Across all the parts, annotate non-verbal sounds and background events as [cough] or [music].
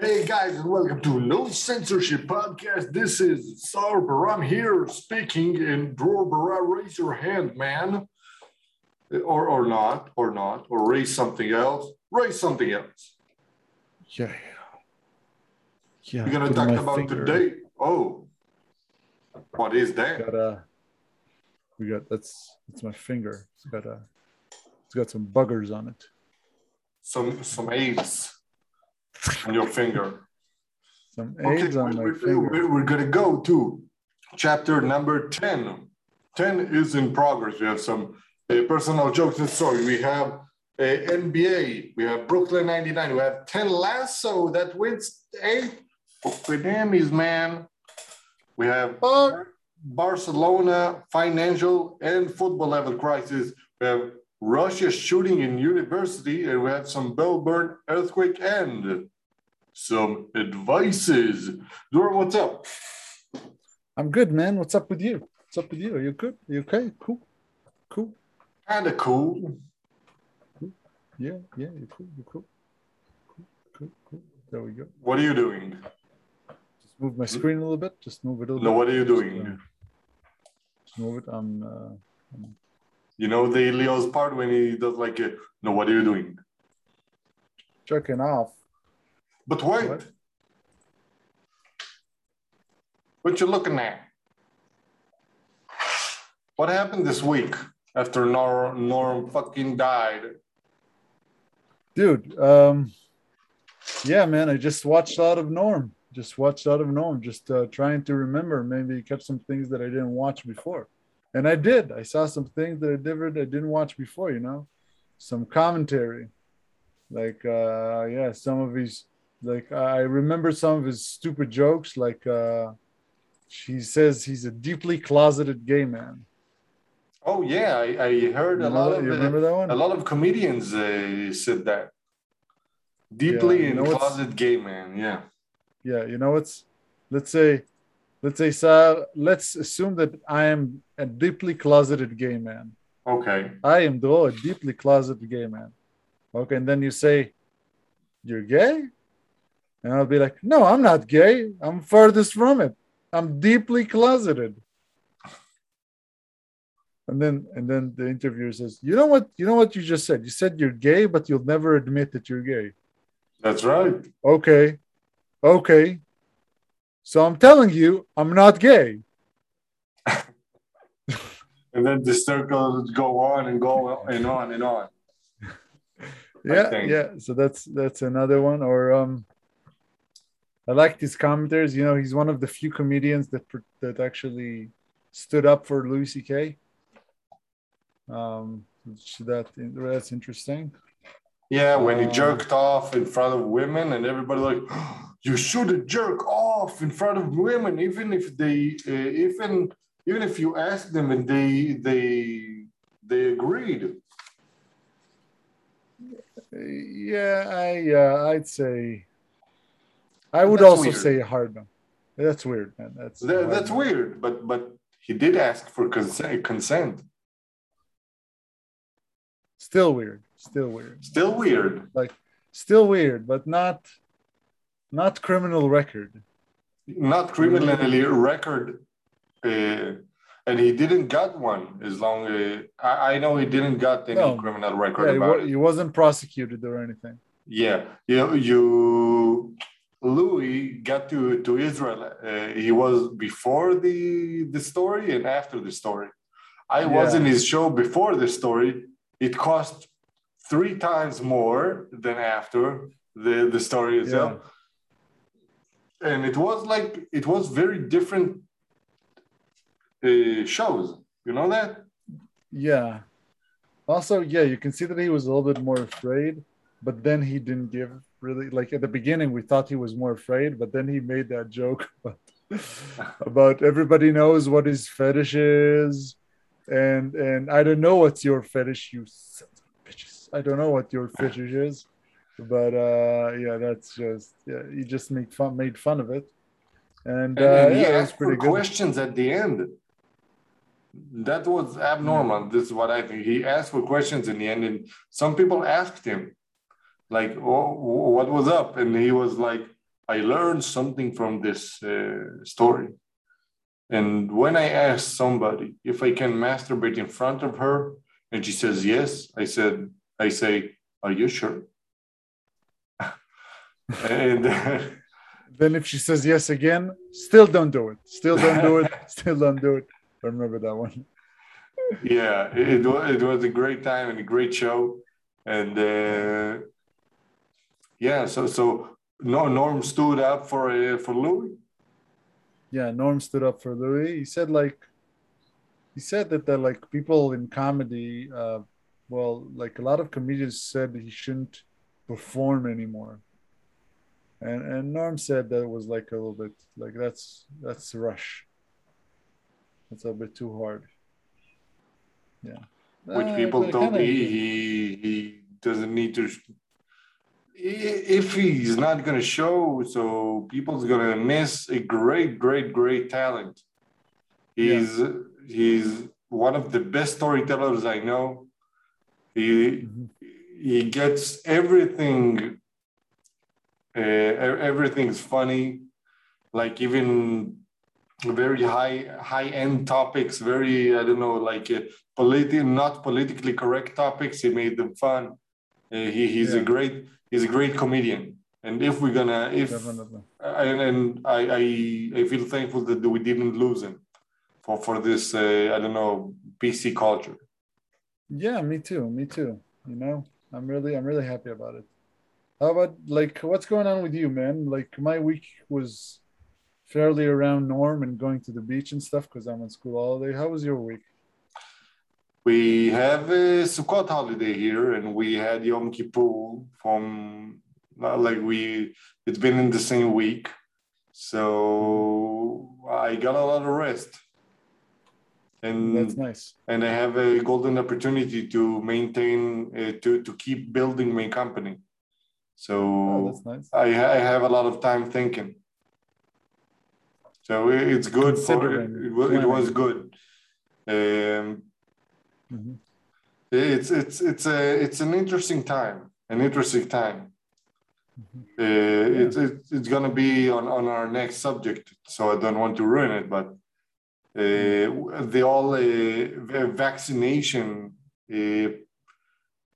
Hey guys, and welcome to NoSensorship Podcast. This is Saar Baraam here speaking, and Dror Bara, raise your hand, man. Or or not, or not, or raise something else. Raise something else. Yeah. Yeah. We're gonna talk about finger. today. Oh, what is that? Got a. We got that's that's my finger. It's got a. It's got some buggers on it. Some some AIDS on your finger. Some Okay, on we- my we- finger. we- we're gonna go to chapter number 10. 10 is in progress. We have some uh, personal jokes and story. We have uh, NBA, we have Brooklyn 99, we have Ted Lasso that wins eight Emmys, man. We have. Barcelona financial and football level crisis. We have Russia shooting in university, and we have some Melbourne earthquake and some advices. Dror, what's up? I'm good, man. What's up with you? What's up with you? Are you good? Are you okay? Cool. Cool. Kinda cool. Yeah, yeah, you're cool. You're cool. Cool, cool, cool. There we go. What are you doing? Just move my screen a little bit. Just move it a little No, bit. what are you Just, doing? uh, Just move it. I'm uh, You know the Leo's part when he does like, a, no, what are you doing? jerking off. But wait, What? what you looking at? What happened this week after Norm, Norm fucking died? dude um yeah man i just watched out of norm just watched out of norm just uh, trying to remember maybe catch some things that i didn't watch before and i did. I saw some things that i did i didn't watch before you know? Some commentary. Like uh yeah some of his like i remember some of his stupid jokes like uh she says he's a deeply closeted gay man. Oh yeah, I, I heard you, a lot of you remember that one? a lot of comedians uh, said that. Deeply you in know closet gay man, yeah. yeah you know what's let's say let's say so let's assume that i am a deeply closeted gay man Okay. i am though a deeply closeted gay man okay and then you say you're gay and i'll be like no i'm not gay i'm furthest from it i'm deeply closeted and then and then the interviewer says you know what you know what you just said you said you're gay but you'll never admit that you're gay That's right. Okay. Okay. So I'm telling you, I'm not gay. [laughs] And then the circles go on and go and on and on. [laughs] Yeah, yeah. So that's that's another one. Or um I liked his commenters. You know, he's one of the few comedians that that actually stood up for Louis C.K. Um, that that's interesting. Yeah, when he Uh, jerked off in front of women, and everybody like, [gasps] [laughs] you shouldn't jerk off in front of women, even if they, uh, even even if you ask them and they they they agreed. Yeah, I uh, I'd say I would That's also weird. say hard no. That's weird, man. That's That, that's no. weird, but but he did ask for consent. Consent. Still weird. Still weird. Still weird. Like still weird, but not not criminal record. Not criminally record, uh, and he didn't got one. As long uh, I, I know he didn't got any No. criminal record Yeah, he, about it. he wasn't prosecuted or anything. Yeah, you you Louis got to to Israel. Uh, he was before the the story and after the story. I was in his show before the story. It cost three times more than after the the story itself, and it was like it was very different uh, shows. You know that? Yeah. Also, yeah, you can see that he was a little bit more afraid, but then he didn't give really like at the beginning we thought he was more afraid, but then he made that joke [laughs] about, about everybody knows what his fetish is, and and I don't know what's your fetish, you bitches. I don't know what your fetish is, but uh yeah, that's just yeah, he just made fun made fun of it, and, And, uh, he yeah, asked for good. questions at the end. That was abnormal. This is what I think. He asked for questions in the end, and some people asked him, like, oh, what was up? And he was like, I learned something from this uh, story. And when I asked somebody if I can masturbate in front of her, and she says yes, I said, I say, are you sure? And then if she says yes again, still don't do it. Still don't do it. [laughs] Still don't do it. I remember that one. yeah, it, was, it was a great time and a great show. And uh, yeah, so so no, Norm stood up for uh, for Louis. Yeah, Norm stood up for Louis. He said like he said that the like people in comedy, uh, well, like a lot of comedians said he shouldn't perform anymore. And and Norm said that was like a little bit like that's that's rush. That's a bit too hard. Yeah. Which uh, people told me he he doesn't need to if he's not going to show, so people's going to miss a great, great, great talent. He's yeah. he's one of the best storytellers I know. He mm-hmm. he gets everything. Uh, everything's funny, like even very high high end topics. Very I don't know, like uh, politi- not politically correct topics. He made them fun. Uh, he he's yeah. a great he's a great comedian. And if we're gonna, if and, and I, I, I feel thankful that we didn't lose him for for this, uh, I don't know, PC culture. Yeah, me too. Me too. You know, I'm really, I'm really happy about it. How about like what's going on with you, man? Like my week was fairly around norm and going to the beach and stuff because I'm on school holiday. How was your week? we have a Sukkot holiday here, and we had Yom Kippur from like we. It's been in the same week, so I got a lot of rest. And that's nice. And I have a golden opportunity to maintain uh, to to keep building my company. So oh, nice. I, I have a lot of time thinking. So it's good for it, it, was good. Um, Mm-hmm. It's it's it's a it's an interesting time, an interesting time. Mm-hmm. Uh, it's it's it's gonna be on on our next subject, so I don't want to ruin it. But uh, the all uh, vaccination uh,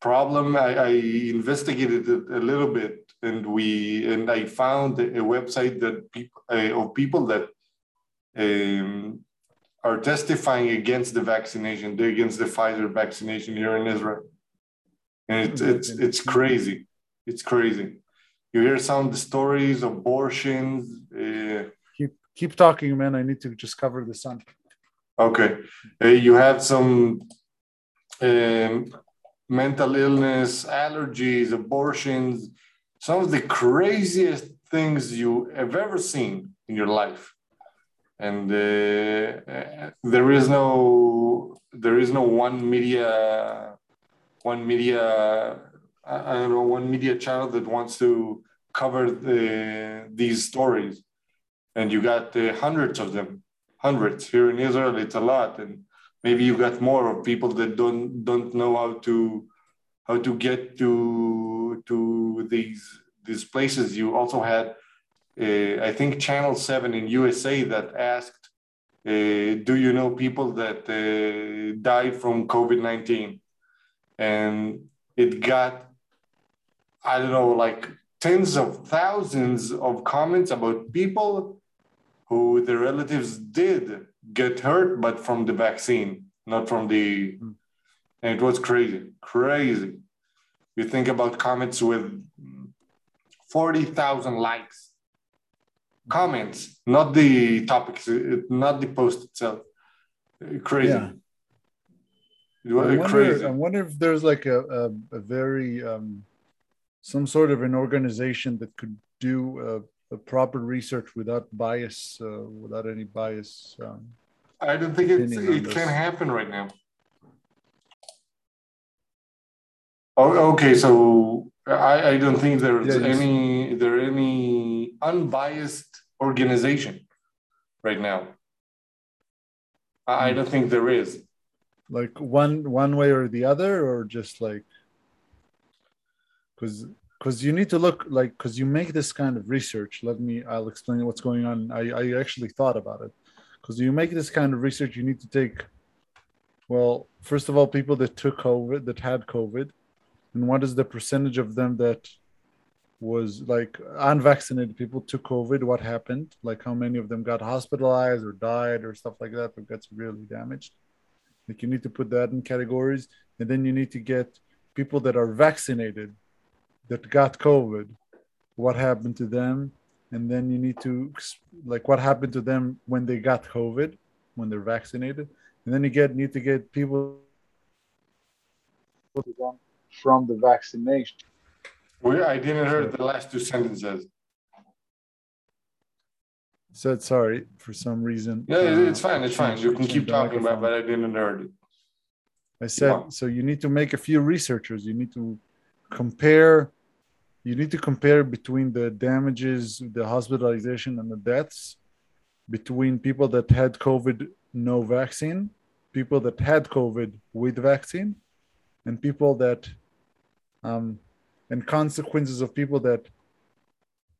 problem, I, I, investigated it a little bit, and we and I found a website that people uh, of people that um, are testifying against the vaccination, against the Pfizer vaccination here in Israel. And it's, it's, it's crazy. It's crazy. You hear some of the stories, abortions. Uh, keep, keep talking, man. I need to just cover the sun. Okay. Uh, you have some um, mental illness, allergies, abortions, some of the craziest things you have ever seen in your life. And uh, there is no there is no one media one media I don't know one media channel that wants to cover the, these stories, and you got uh, hundreds of them, hundreds. Here in Israel. It's a lot, and maybe you got more of people that don't don't know how to how to get to to these these places. You also had uh, I think Channel 7 in USA that asked, uh, Do you know people that uh, died from COVID 19? And it got, I don't know, like tens of thousands of comments about people who the relatives did get hurt, but from the vaccine, not from the. And it was crazy, crazy. You think about comments with 40,000 likes comments, not the topics, not the post itself. Crazy. Yeah. I wonder, crazy. I wonder if there's like a, a, a very um, some sort of an organization that could do proper research without bias, uh, without any bias. Um, I don't think it can happen right now. Oh, okay, so I, I don't think there's yeah, any there any unbiased organization right now. I don't think there is. Like one one way or the other, or just like because because you need to look like because you make this kind of research let me i'll explain what's going on. I, I actually thought about it. Because you make this kind of research you need to take well first of all people that took covid that had covid and what is the percentage of them that was like unvaccinated people took covid what happened? Like how many of them got hospitalized or died or stuff like that or got severely damaged? Like you need to put that in categories. And then you need to get people that are vaccinated that got COVID, what happened to them, and then you need to like what happened to them when they got COVID, when they're vaccinated, and then you get need to get people from the vaccination. Well, I didn't hear the last two sentences. Said sorry for some reason. Yeah, uh, it's fine. It's fine. You can keep talking about, but I didn't hear it. I said so. You need to make a few researchers. You need to compare you need to compare between the damages, the hospitalization, and the deaths between people that had COVID no vaccine, people that had COVID with vaccine, and people that, um, and consequences of people that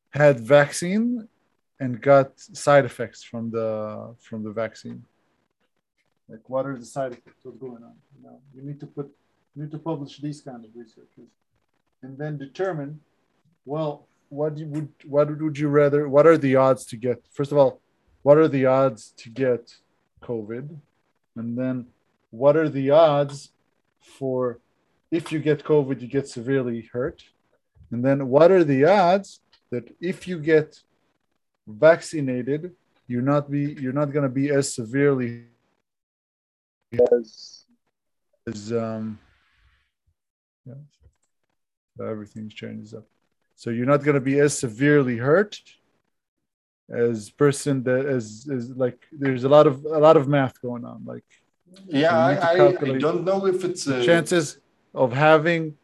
had vaccine and got side effects from the from the vaccine. Like, what are the side effects? What's going on? You know, you need to put, you need to publish these kind of researches, and then determine well, what would what would you rather? What are the odds to get? First of all, what are the odds to get COVID, and then what are the odds for if you get COVID, you get severely hurt, and then what are the odds that if you get vaccinated, you're not be you're not going to be as severely as as um yeah, everything changes up. So you're not going to be as severely hurt as person that as is like there's a lot of a lot of math going on. Like yeah, I, I, I, don't know if it's a... Uh, chances of having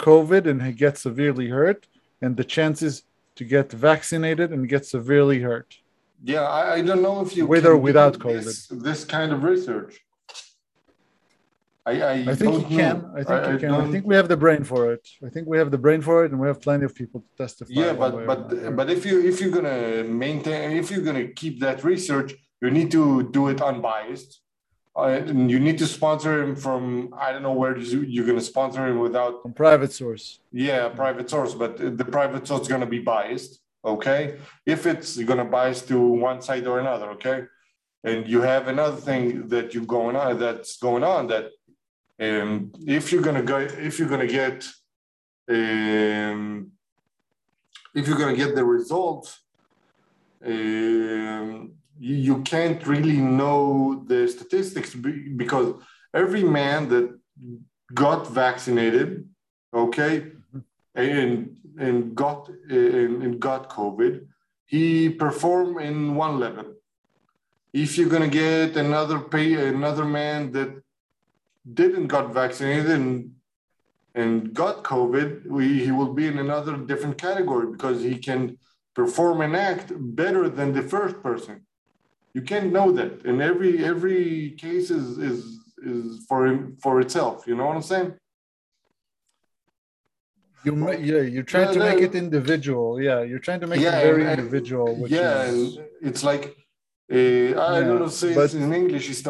COVID and get severely hurt, and the chances to get vaccinated and get severely hurt. Yeah, I, I don't know if you with or without COVID. This, this kind of research. I, I, I think you can. I think I, you can. I think we have the brain for it. I think we have the brain for it, and we have plenty of people to testify. Yeah, but but but if you if you're gonna maintain, if you're gonna keep that research, you need to do it unbiased. Uh, you need to sponsor him from I don't know where you're gonna sponsor him without from private source. Yeah, private source, but the private source is gonna be biased. Okay, if it's gonna bias to one side or another. Okay, and you have another thing that you going on that's going on that um, if you're gonna go, if you're gonna get, um, if you're gonna get the results, um, you, you, can't really know the statistics because every man that got vaccinated, okay, and and got and, and got COVID, he performed in one level. If you're gonna get another pay another man that didn't got vaccinated and and got COVID, we, he will be in another different category because he can perform an act better than the first person. You can't know that, and every every case is is is for for itself. You know what I'm saying? You yeah, you're trying yeah, to make it individual. Yeah, you're trying to make yeah, it very and, individual. yeah, is, it's like uh, I yeah, don't know say but, in English. It's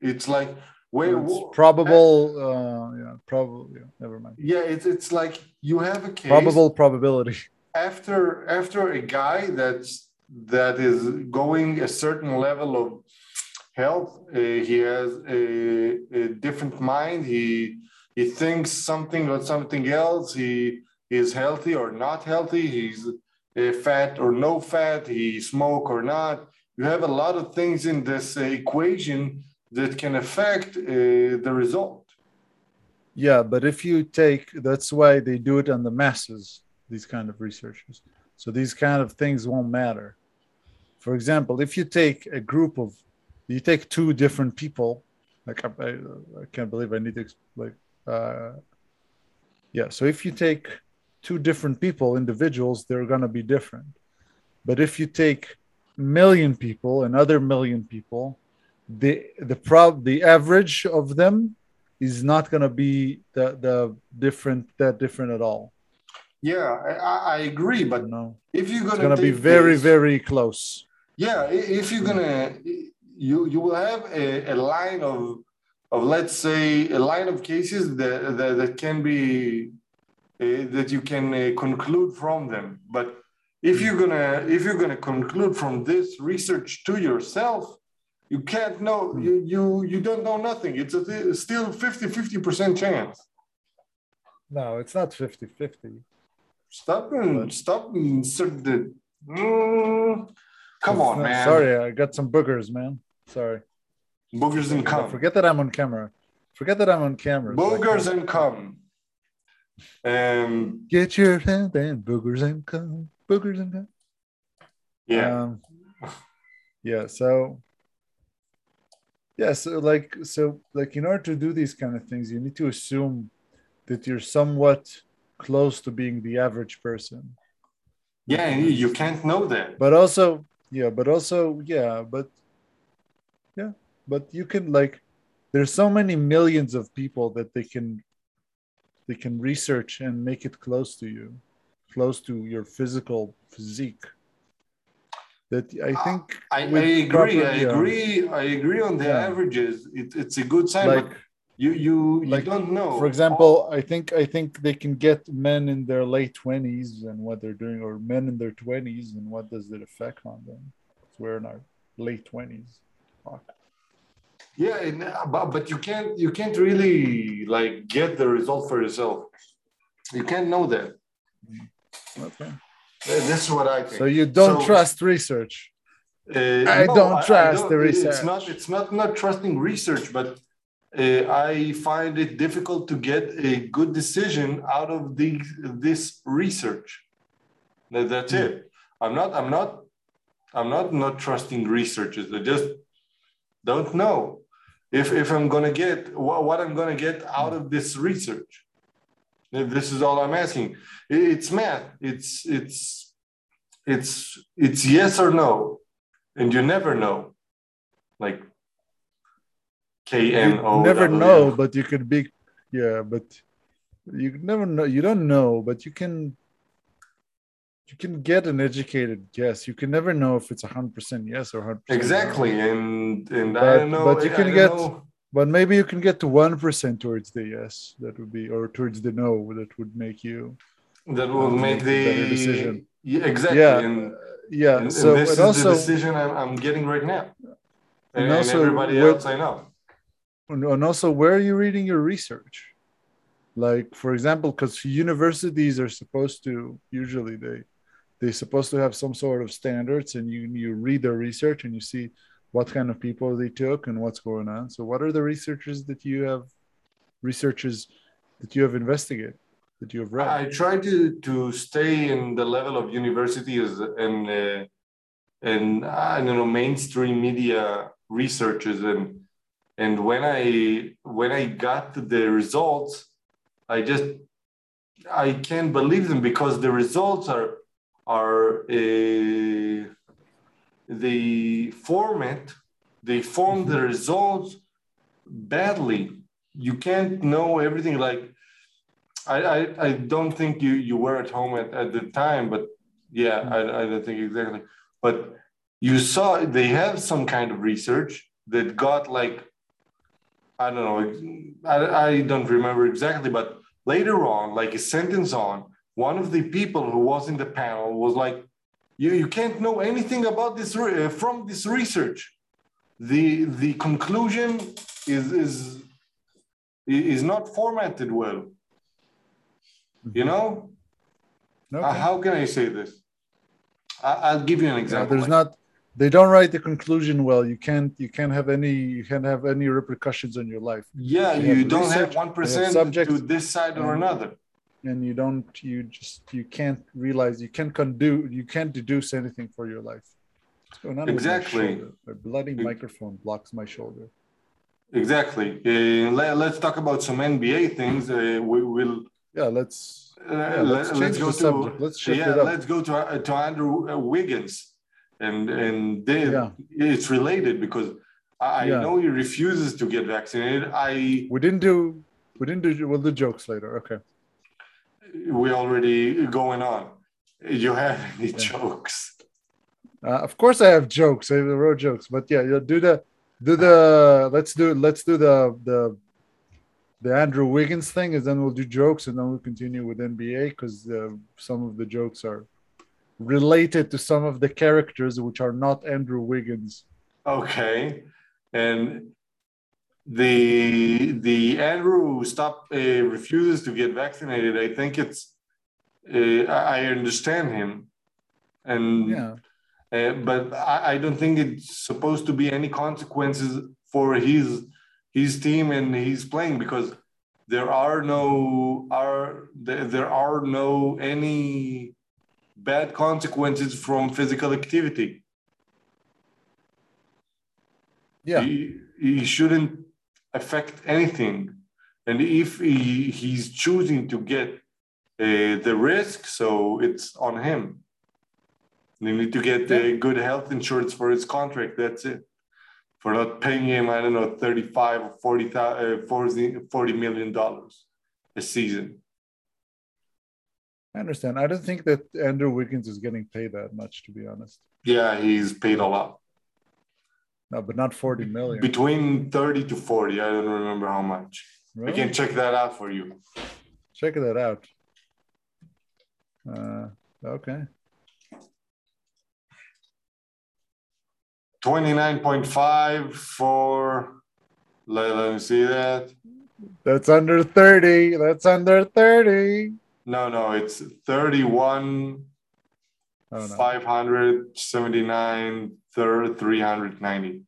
It's like where it's probable, uh, yeah, probable, yeah, never mind. Yeah, it's it's like you have a case probable probability after after a guy that's that is going a certain level of health. Uh, he has a, a, different mind. He he thinks something or something else. He is healthy or not healthy. He's uh, fat or no fat. He smoke or not. You have a lot of things in this uh, equation that can affect uh, the result. Yeah, but if you take, that's why they do it on the masses, these kind of researchers. So these kind of things won't matter. For example, if you take a group of, you take two different people, like I, I, can't believe I need to like, uh, yeah. So if you take two different people, individuals, they're gonna be different. But if you take million people, another million people, the the prob the average of them is not going to be the the different that different at all Yeah, I, I agree, but No, if you're gonna, gonna be very, this- very close. Yeah, if you're gonna, you you will have a, a line of of let's say a line of cases that that, that can be uh, that you can uh, conclude from them. But if you're gonna if you're gonna conclude from this research to yourself, you can't know you you you don't know nothing. It's a still 50 50 percent chance. No, it's not 50 50. Stop and stop and the. Mm, come on, man. Sorry, I got some boogers, man. Sorry. Boogers and cum. Forget that I'm on camera. Forget that I'm on camera. Boogers can't- and cum. Um, Get your hand and boogers and come. Boogers and come. yeah. Um, yeah. So. Yeah. So like so like in order to do these kind of things, you need to assume that you're somewhat close to being the average person. yeah, you can't know that. But also, yeah. But also, yeah. But yeah. But you can like. There's so many millions of people that they can they can research and make it close to you, close to your physical physique. That I think I, I agree. I agree. I agree on the Yeah. averages. It, it's a good sign, Like but you you you like, don't know. for example, I think I think they can get men in their late twenties and what they're doing, or men in their twenties and what does it affect on them? 'Cause We're in our late twenties. Yeah, and, uh, but but you can't you can't really like get the result for yourself. You can't know that. Okay. This is what I think. So you don't So- trust research. Uh, I don't trust the research. It's not. It's not not trusting research, but uh, I find it difficult to get a good decision out of the this research. That- That's Hmm. it. I'm not. I'm not. I'm not not trusting researchers. I just don't know if if I'm gonna get what, what I'm gonna get out of this research. This is all I'm asking. It's math. It's it's it's it's yes or no and you never know like k n o never know, but you could be, yeah, but you never know. You don't know, but you can. You can get an educated guess. You can never know if it's hundred percent yes or hundred exactly and and i But- don't know but you can get- know. But maybe you can get to one percent towards the yes. That would be, or towards the no. That would make you. that will to make make the better decision. Yeah, exactly Yeah, and, Yeah. and, so and this is also the decision I'm, I'm getting right now and, also everybody with- else i know and and also where are you reading your research like for example because universities are supposed to usually they they're supposed to have some sort of standards and you you read their research and you see what kind of people they took and what's going on. So what are the researchers that you have researchers that you have investigated that you have read? I try to to stay in the level of universities and uh, and I don't know mainstream media researchers. And and when I when I got the results, I just I can't believe them because the results are are uh, the format they form the mm-hmm. results badly. You can't know everything like I, I, I don't think you, you were at home at, at the time, but yeah, mm. I, I don't think exactly. But you saw they have some kind of research that got like, I don't know, I, I don't remember exactly, but later on, like a sentence on, one of the people who was in the panel was like, you, you can't know anything about this uh, from this research. The, the conclusion is, is, is not formatted well. You know, Okay. Uh, how can I say this? I, I'll give you an Yeah, example. there's not they don't write the conclusion well you can't you can't have any you can't have any repercussions on your life yeah, you have don't have research, one have percent subjects, to this side or another. And you don't you just you can't realize you can't condu you can't deduce anything for your life what's going on Exactly. my bloody Ex- microphone blocks my shoulder Exactly. Uh, let, us talk about some NBA things. Uh, we will. yeah let's Uh, let's let's, go to. Let's yeah. Let's go to uh, to Andrew uh, Wiggins, and and they, Yeah. it's related because I, I Yeah. know he refuses to get vaccinated. I we didn't do we didn't do we'll do jokes later okay we already going on. You have [laughs] any Yeah. jokes? Uh, of course, I have jokes. I have wrote jokes, but yeah, you'll do the do the let's do let's do the the the Andrew Wiggins thing, and then we'll do jokes, and then we'll continue with NBA because uh, some of the jokes are related to some of the characters which are not Andrew Wiggins. Okay, and the the Andrew stop uh, refuses to get vaccinated. I think it's uh, I I understand him, and Yeah, uh, but I, I don't think it's supposed to be any consequences for his his team and he's playing because there are no are there, there are no any bad consequences from physical activity. yeah, he, he shouldn't affect anything. And if he, he's choosing to get uh, the risk so it's on him. They need to get uh, good health insurance for his contract that's it. For not paying him i don't know 35 or 40 uh, 40, 40 million dollars a season. I understand. I don't think that Andrew Wiggins is getting paid that much, to be honest. yeah he's paid a lot No, but not forty million. between 30 to 40 i don't remember how much i can check that out for you Check that out. Uh, okay. 29.5 for let, let me see that That's under 30. That's under 30. no no it's 31 Oh, no. 579 thir- 390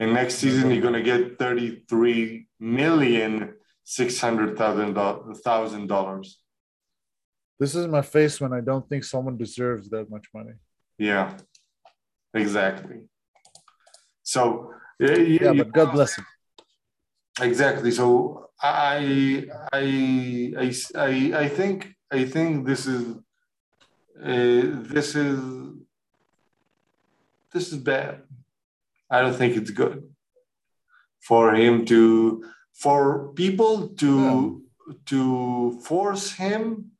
and next season you're going to get 33 million six hundred thousand thousand dollars This is my face when I don't think someone deserves that much money. yeah exactly so yeah, Yeah, but God bless him. Exactly. So I, I, I, I, I think, I think this is, uh, this is, this is bad. I don't think it's good for him to, for people to, to force him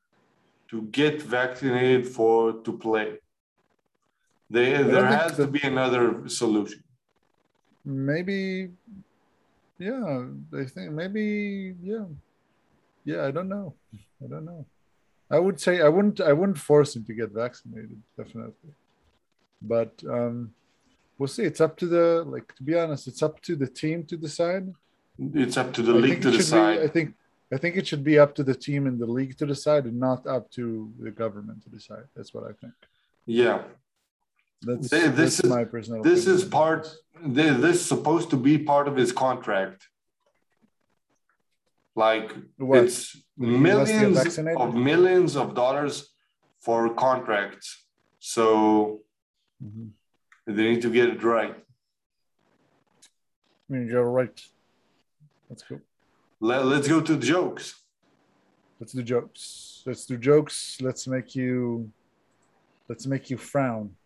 to get vaccinated for to play. There, there has to be another solution. Maybe, yeah, They think maybe, yeah. Yeah, I don't know. I don't know. I would say I wouldn't I wouldn't force him to get vaccinated, definitely. But um we'll see. It's up to the like to be honest, it's up to the team to decide. It's up to the I league to decide. Be, I think I think it should be up to the team and the league to decide, and not up to the government to decide. That's what I think. yeah. That's, Th- this that's is- my personal. This is part. thi- This is supposed to be part of his contract. Like What? it's He must get millions of millions of dollars for contracts. So Mhm. they need to get it right. I mean, you're right. Let's go. Let, let's go to the jokes. Let's do jokes. Let's do jokes. Let's make you. Let's make you frown.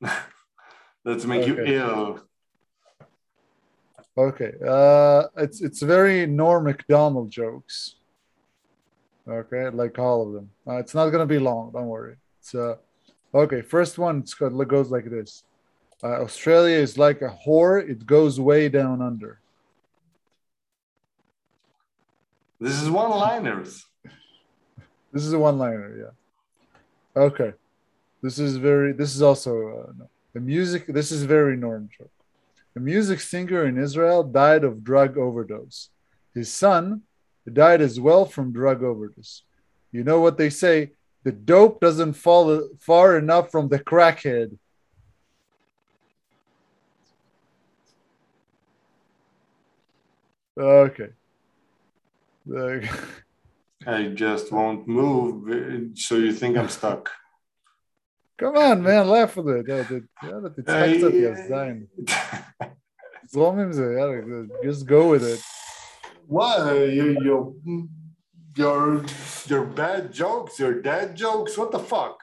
[laughs] Let's make you Okay. ill. Okay. Uh, it's it's very Norm Macdonald jokes. Okay, like all of them. Uh, it's not gonna be long. Don't worry. It's uh, okay. First one. It's got, it goes like this. Uh, Australia is like a whore. It goes way down under. This is one-liners. [laughs] This is a one-liner. Yeah. Okay. This is very. This is also uh, no. the music. This is very Norm joke. A music singer in Israel died of drug overdose. His son died as well from drug overdose. You know what they say? The dope doesn't fall far enough from the crackhead. Okay. [laughs] Uh, I just won't move. So you think I'm stuck? Come on, man, laugh with it. Yeah, the- יאללה, תצחק קצת, יא זין. זרום עם זה, יאללה, just go with it. What? You, you, your, your bad jokes, your dad jokes. What the fuck?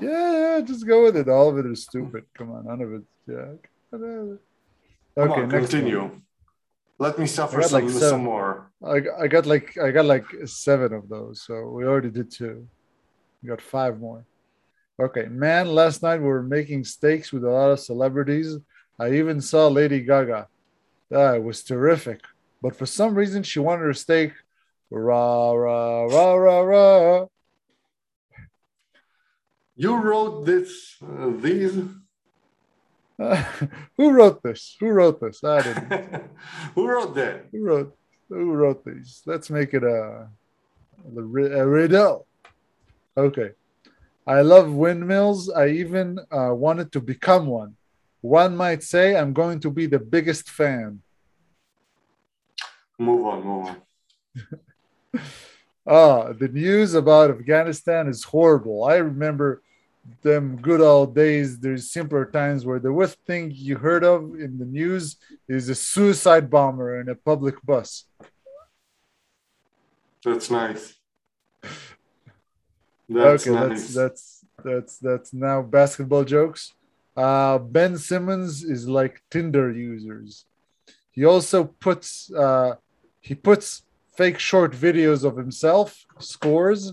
Yeah, yeah, just go with it. All of it is stupid. Come on, none of it. Yeah. Okay, on, continue. One. Let me suffer some, like some more. I, I got like I got like seven of those, so we already did two. We got five more. Okay, man. Last night we were making steaks with a lot of celebrities. I even saw Lady Gaga. That was terrific. But for some reason, she wanted her steak. Rah rah rah rah rah. You wrote this, uh, these. [laughs] who wrote this? Who wrote this? I didn't. [laughs] Who wrote that? Who wrote? Who wrote these? Let's make it a, a, a riddle. Okay. I love windmills. I even uh, wanted to become one. One might say I'm going to be the biggest fan. Move on, move on. [laughs] Ah, the news about Afghanistan is horrible. I remember them good old days. There's simpler times where the worst thing you heard of in the news is a suicide bomber in a public bus. That's nice. [laughs] That's okay, nice. that's that's that's that's now basketball jokes. Uh, ben Simmons is like Tinder users. He also puts uh, he puts fake short videos of himself, scores,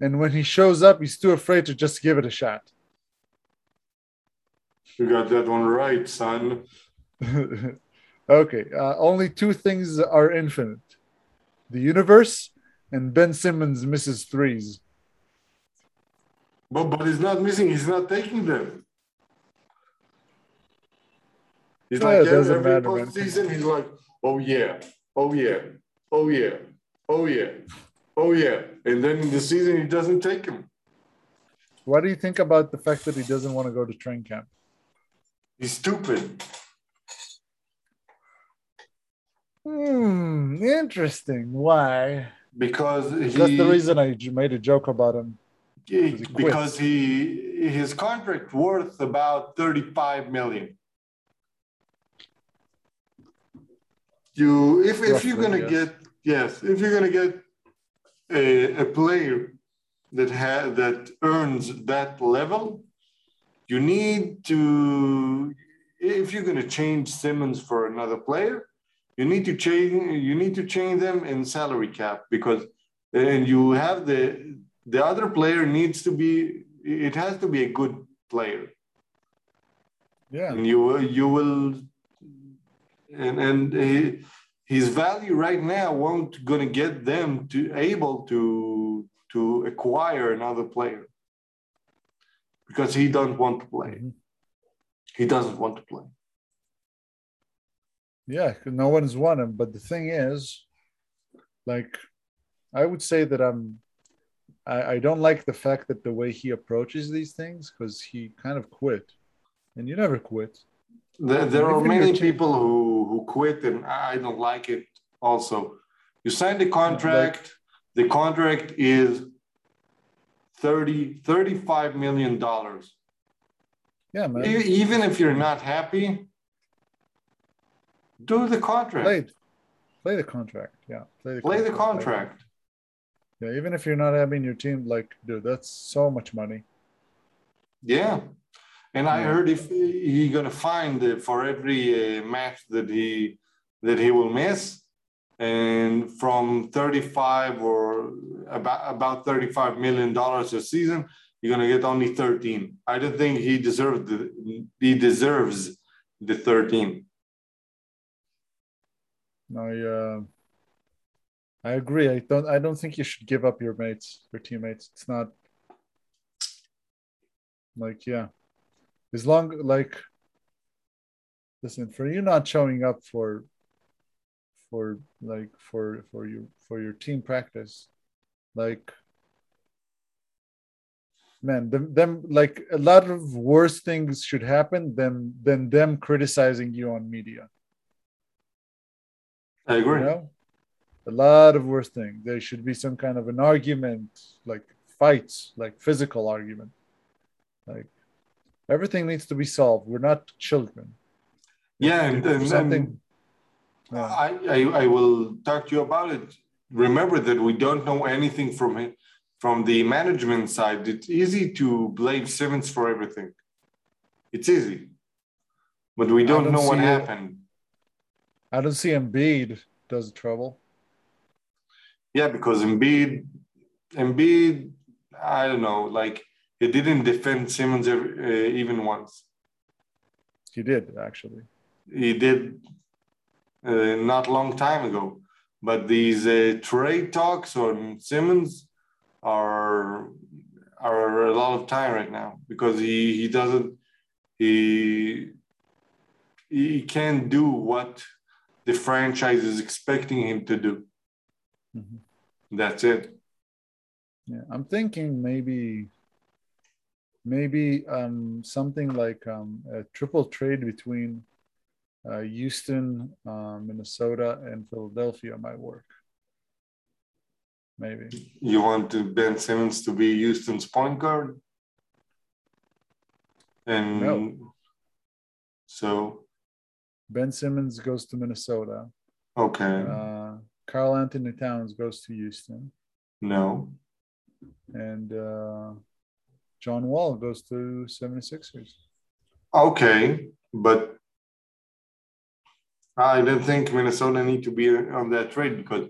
and when he shows up, he's too afraid to just give it a shot. you got that one right, son. [laughs] okay, uh, only two things are infinite: the universe and Ben Simmons misses threes. But but he's not missing. He's not taking them. He's Yeah, like it every, matter, man. postseason. He's like, oh yeah, oh yeah, oh yeah, oh yeah, oh yeah, and then in the season he doesn't take him. What do you think about the fact that he doesn't want to go to train camp? He's stupid. Hmm, interesting. Why? Because he, That's the reason I made a joke about him. he- because he his contract worth about 35 million. You if, if you're gonna yes. get yes, if you're gonna get a, a player that ha- that earns that level, you need to if you're gonna change Simmons for another player, you need to change you need to change them in salary cap because and you have the the other player needs to be it has to be a good player Yeah. and you you will and and his value right now won't gonna get them to able to to acquire another player because he doesn't want to play Mhm. he doesn't want to play Yeah, no one's won him. But the thing is, like, I would say that I'm, I, I don't like the fact that the way he approaches these things because he kind of quit, and you never quit. There, there are many people who, who quit, and I don't like it also. You sign the contract, the contract is 30, 35 million dollars. Yeah, man. Even if you're not happy, do the contract. Play, play the contract. Yeah, play the Play the contract. yeah, even if you're not having your team, like, dude, that's so much money. Yeah. And I heard if he gonna find for every uh, match that he that he will miss, and from 35 or about about 35 million dollars a season, you're gonna get only 13. I don't think he deserves the he deserves the 13. I, uh, I agree. I don't. I don't think you should give up your mates, your teammates. It's not like yeah. As long like, listen for you not showing up for, for like for for you for your team practice, like. Man, them, them like a lot of worse things should happen than than them criticizing you on media. I agree. You know, a lot of worse things. There should be some kind of an argument, like fights, like physical argument. Like everything needs to be solved. We're not children. Yeah, and, and, something. Yeah. I, I I will talk to you about it. Remember that we don't know anything from him from the management side. It's easy to blame Simmons for everything. It's easy, but we don't, don't know what it. happened. I don't see Embiid does trouble. Yeah, because Embiid, Embiid, I don't know, like he didn't defend Simmons every, uh, even once. He did actually. He did uh, not long time ago, but these uh, trade talks on Simmons are are a lot of time right now because he he doesn't he he can't do what the franchise is expecting him to do. Mm-hmm. That's it. Yeah, I'm thinking maybe maybe um, something like um, a triple trade between uh, Houston, uh, Minnesota, and Philadelphia might work. Maybe. You want to Ben Simmons to be Houston's point guard? And no. so Ben Simmons goes to Minnesota. Okay. Uh, Karl-Anthony Towns goes to Houston. No. And uh, John Wall goes to 76ers. Okay, but I don't think Minnesota need to be on that trade because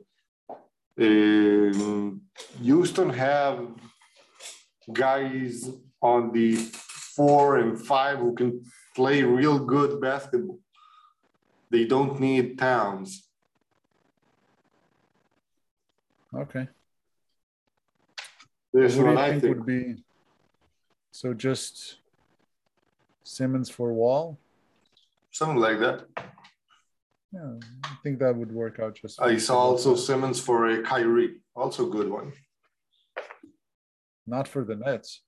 um, Houston have guys on the four and five who can play real good basketball. They don't need Towns. Okay. There's what, I think, think would be. So just Simmons for Wall. Something like that. Yeah, I think that would work out just. I saw also Simmons for a Kyrie, also good one. Not for the Nets.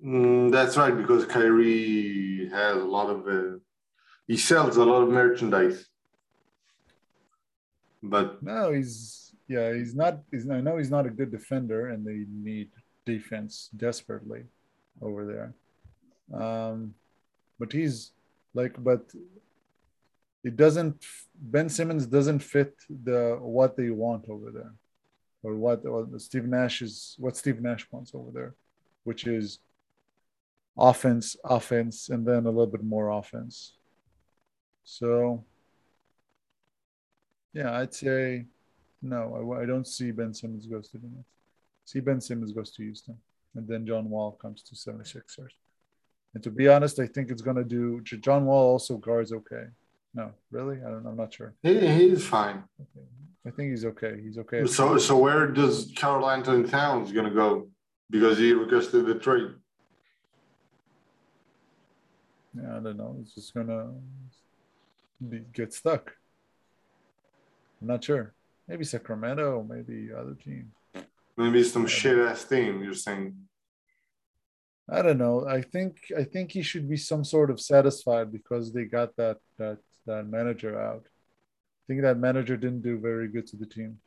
Mm, that's right, because Kyrie has a lot of, uh, he sells a lot of merchandise. But no, he's yeah, he's not. He's I know he's not a good defender, and they need defense desperately over there. Um, but he's like, but it doesn't. Ben Simmons doesn't fit the what they want over there, or what or Steve Nash is what Steve Nash wants over there, which is offense, offense, and then a little bit more offense. So, yeah, I'd say no. I, I don't see Ben Simmons goes to the Nets. See Ben Simmons goes to Houston, and then John Wall comes to 76ers. And to be honest, I think it's gonna do. John Wall also guards okay. No, really, I don't. Know. I'm not sure. He, he's fine. Okay. I think he's okay. He's okay. So, so where does Karl-Anthony Towns gonna go? Because he requested the trade. Yeah, I don't know. It's just gonna be, get stuck. I'm not sure. Maybe Sacramento, maybe other team. Maybe some shit ass team. You're saying. I don't know. I think I think he should be some sort of satisfied because they got that that that manager out. I think that manager didn't do very good to the team.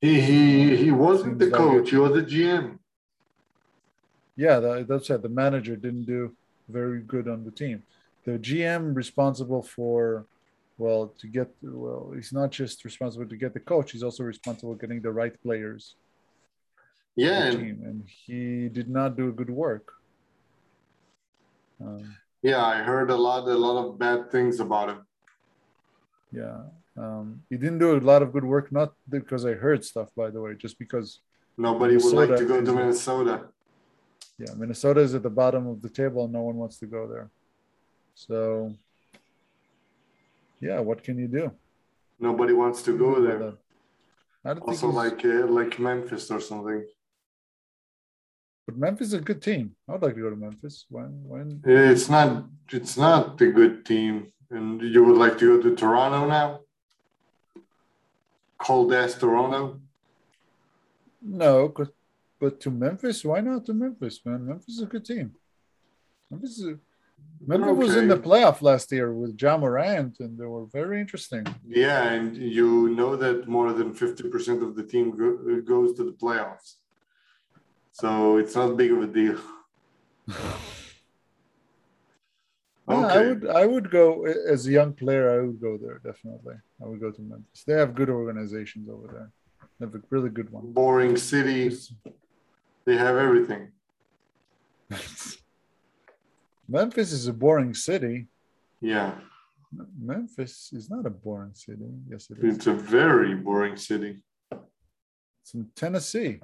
He he he wasn't Seems the coach. Like he was the GM. Yeah, that, that's right. The manager didn't do very good on the team. The GM responsible for well to get well he's not just responsible to get the coach he's also responsible getting the right players yeah and, and he did not do good work. Um, yeah i heard a lot a lot of bad things about him. Yeah um, he didn't do a lot of good work not because i heard stuff by the way just because nobody Minnesota would like to go to minnesota. Yeah minnesota is at the bottom of the table and no one wants to go there. So yeah, what can you do? Nobody wants to go there. Also, like uh, like Memphis or something. But Memphis is a good team. I'd like to go to Memphis. When when it's not it's not a good team, and you would like to go to Toronto now? Cold ass Toronto. No, but but to Memphis, why not to Memphis, man? Memphis is a good team. Memphis is a, Remember, okay. was in the playoff last year with Ja Morant, and they were very interesting. Yeah, and you know that more than fifty percent of the team go, goes to the playoffs, so it's not big of a deal. okay. [laughs] Yeah, I would I would go as a young player. I would go there definitely. I would go to Memphis. They have good organizations over there. They have a really good one. Boring city. They have everything. [laughs] Memphis is a boring city. Yeah. Memphis is not a boring city. Yes, it is. It's a very boring city. It's in Tennessee.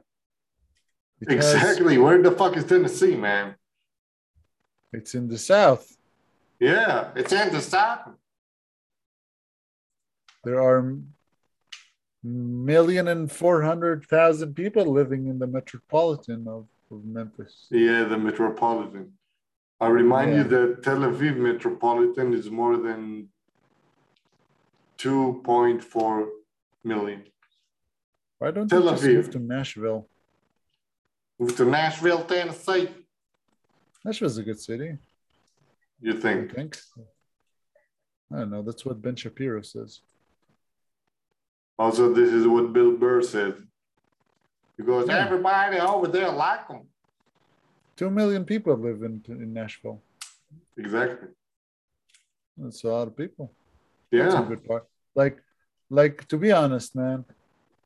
Exactly. Where the fuck is Tennessee, man? it's in the south. Yeah, it's in the south. There are million and four hundred thousand people living in the metropolitan of, of Memphis. Yeah, the metropolitan. I remind you that Tel Aviv metropolitan is more than 2.4 million. Why don't Tel you just move to Nashville? Move to Nashville, Tennessee. Nashville's a good city, You I think? think. I don't know. That's what Ben Shapiro says. Also, this is what Bill Burr said. He goes, Yeah. everybody over there like him. Two million people live in, in Nashville. Exactly. That's a lot of people. That's a Yeah. good part. Like, like to be honest, man,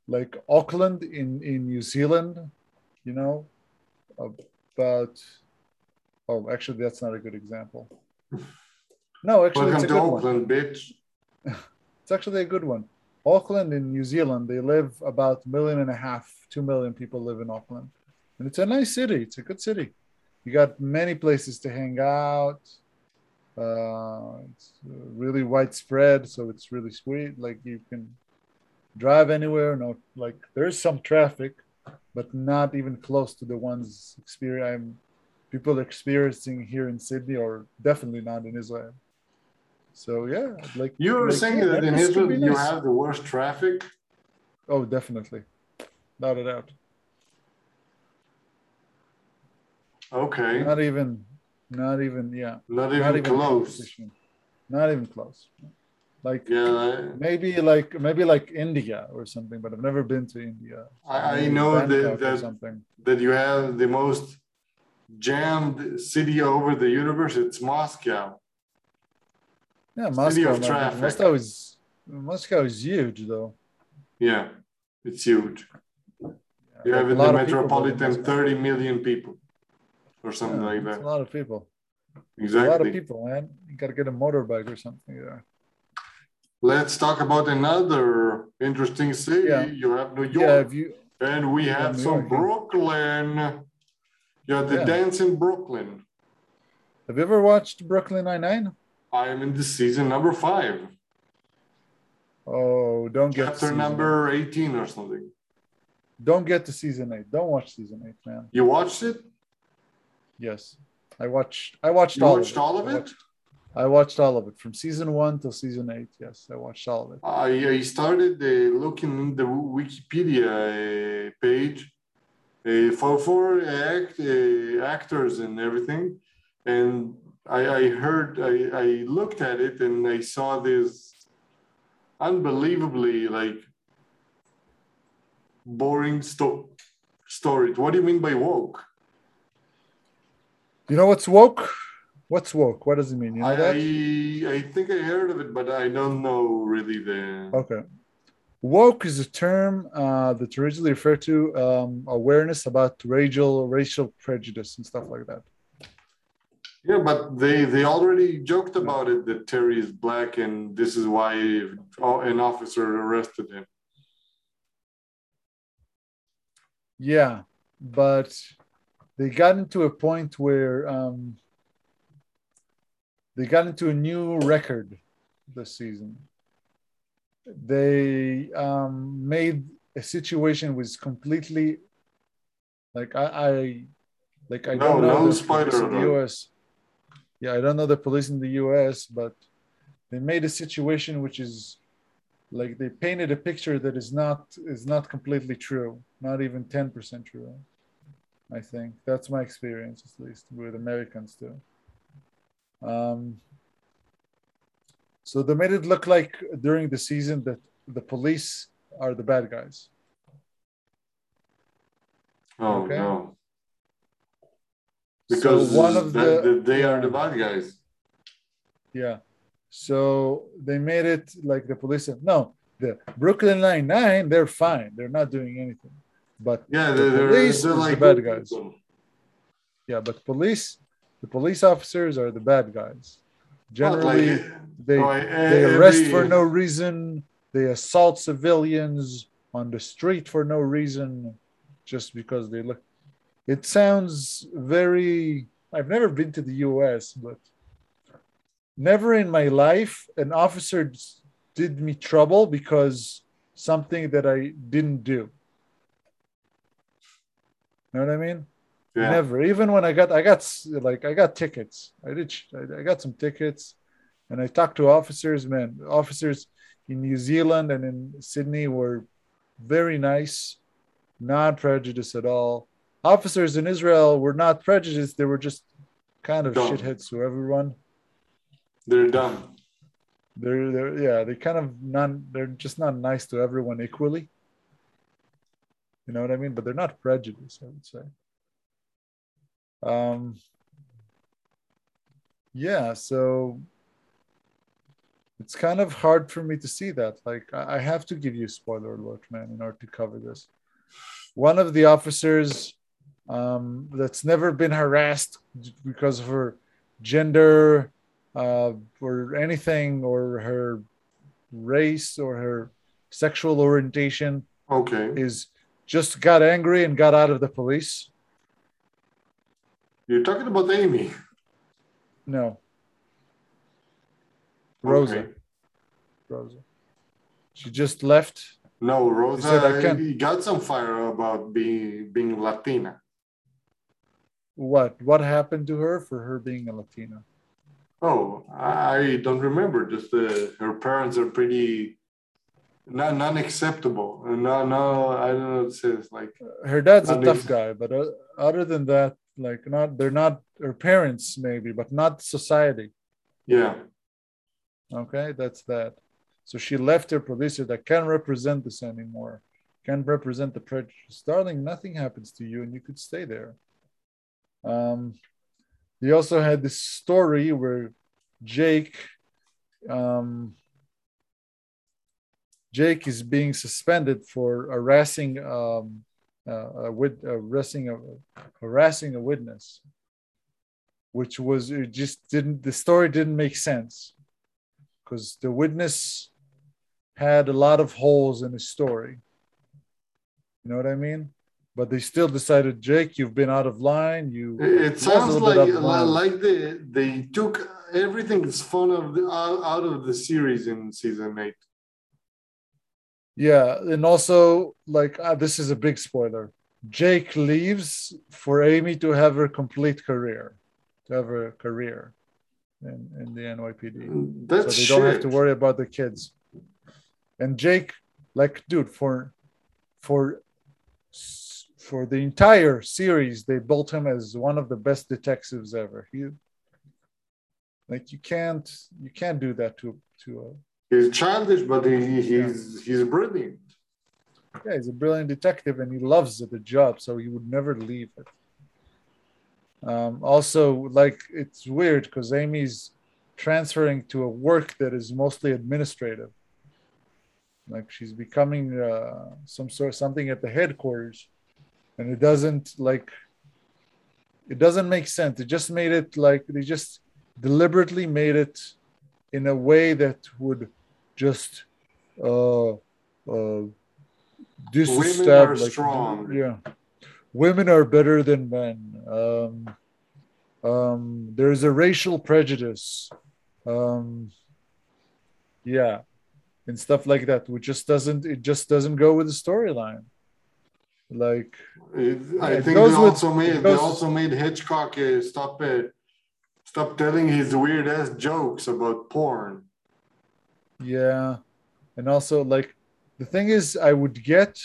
like Auckland in in New Zealand, you know, about. Oh, actually, that's not a good example. No, actually, it's Welcome a to good one. Bitch. [laughs] It's actually a good one. Auckland in New Zealand, they live about a million and a half, two million people live in Auckland. And it's a nice city. It's a good city. You got many places to hang out. Uh, it's really widespread, so it's really sweet. Like you can drive anywhere. No, like there's some traffic, but not even close to the ones experience I'm, people experiencing here in Sydney, or definitely not in Israel. So yeah, like You were like, saying yeah, that in Israel you have the worst traffic. Oh, definitely, not a doubt. Okay. Not even, not even, yeah, Not even not even close. Not even close. Like Yeah, maybe like maybe like India or something, but I've never been to India. I, I know Bangkok that, that something. that you have the most jammed city over the universe. It's Moscow. Yeah, City Moscow. of traffic. Moscow is Moscow is huge though. Yeah, it's huge. You have in the lot of people live in metropolitan 30 million people or something Yeah, like that. A lot of people. Exactly. A lot of people, man. You gotta get a motorbike or something there. Let's talk about another interesting city. Yeah. You have New York, if you and we Yeah, have some York, yeah. Brooklyn. You have the Yeah. dance in Brooklyn. have you ever watched Brooklyn Nine Nine? I am in the season number five, Oh, don't get chapter number 18 or something. Don't get to season eight. Don't watch season eight, man. You watched it? Yes, I watched. I watched You all watched of it. all of I it? watched, I watched all of it from season one till season eight. Yes, I watched all of it. I, I started uh, looking in the Wikipedia uh, page uh, for for act, uh, actors and everything, and I, I heard I, I looked at it and I saw this unbelievably like boring sto- story. What do you mean by woke? You know what's woke? What's woke? What does it mean? You know I, that? I I think I heard of it, but I don't know really the. Okay. Woke is a term uh, that originally referred to um, awareness about racial racial prejudice and stuff like that. Yeah, but they they already joked about it that Terry is black and this is why an officer arrested him. Yeah, but they got into a point where um, they got into a new record this season. They um, made a situation was completely like I, I like I No, don't know no the police in the. U.S. Yeah, I don't know the police in the U.S., but they made a situation which is like they painted a picture that is not is not completely true, not even ten percent true. I think that's my experience, at least with Americans too. Um, so they made it look like during the season that the police are the bad guys. Oh Okay. no! So Because one of the that they are the bad guys. Yeah. So they made it like the police said, no, the Brooklyn Nine Nine, they're fine. They're not doing anything. But Yeah, the they're, police they're like the bad guys. Yeah, but police, the police officers are the bad guys. Generally, like, they oh, they arrest every- for no reason. They assault civilians on the street for no reason, just because they look. It sounds very. I've never been to the U.S., but never in my life an officer did me trouble because something that I didn't do. Know what I mean? Yeah. Never. Even when I got, I got like, I got tickets. I did. I I got some tickets, and I talked to officers. Man, officers in New Zealand and in Sydney were very nice, not prejudiced at all. Officers in Israel were not prejudiced. They were just kind of Dumb. shitheads to everyone. They're dumb. They're, they're yeah, they kind of not. They're just not nice to everyone equally. You know what I mean? But they're not prejudiced. I would say. Um. Yeah, so it's kind of hard for me to see that. Like, I I have to give you a spoiler alert, man, in order to cover this. One of the officers um, that's never been harassed because of her gender uh, or anything, or her race or her sexual orientation, Okay. is just got angry and got out of the police. You're talking about Amy. No. Rosa. Okay. Rosa. She just left. No, said, "I Rosa can't." he got some fire about being being Latina. What? What happened to her for her being a Latina? Oh, I don't remember. Just uh, her parents are pretty non non-acceptable. No, no, I don't know what it says. Like, Her dad's a tough guy, but uh, other than that, like not they're not her parents maybe, but not society. yeah, Okay, that's that. So she left her producer that can't represent this anymore, can't represent the prejudice. Darling, nothing happens to you, and you could stay there. Um, he also had this story where Jake, um, Jake is being suspended for harassing um, uh, a wit- harassing a harassing a witness, which was it just didn't the story didn't make sense because the witness had a lot of holes in his story. You know what I mean? But they still decided, Jake, you've been out of line. You it, it was a sounds like out of line. like they they took everything that's fun of the, out, out of the series in season eight. Yeah, and also like uh, this is a big spoiler. Jake leaves for Amy to have her complete career, to have her career in, in the NYPD. That's so they don't have to worry about the kids. And Jake, like, dude, for for for the entire series, they built him as one of the best detectives ever. He like you can't you can't do that to to a He's childish, but he, he's he's brilliant. yeah, he's a brilliant detective and he loves the job, so he would never leave it. Um, also, like it's weird because Amy's transferring to a work that is mostly administrative. Like she's becoming uh, some sort something at the headquarters, and it doesn't like it doesn't make sense. It just made it like they just deliberately made it in a way that would just uh, uh, Women are like, strong. Yeah, women are better than men. Um, um, there is a racial prejudice. Um, yeah, and stuff like that, which just doesn't it just doesn't go with the storyline. Like It, I think goes they with- also made it they also made Hitchcock uh, stop it, stop telling his weird ass jokes about porn. Yeah. And also like the thing is I would get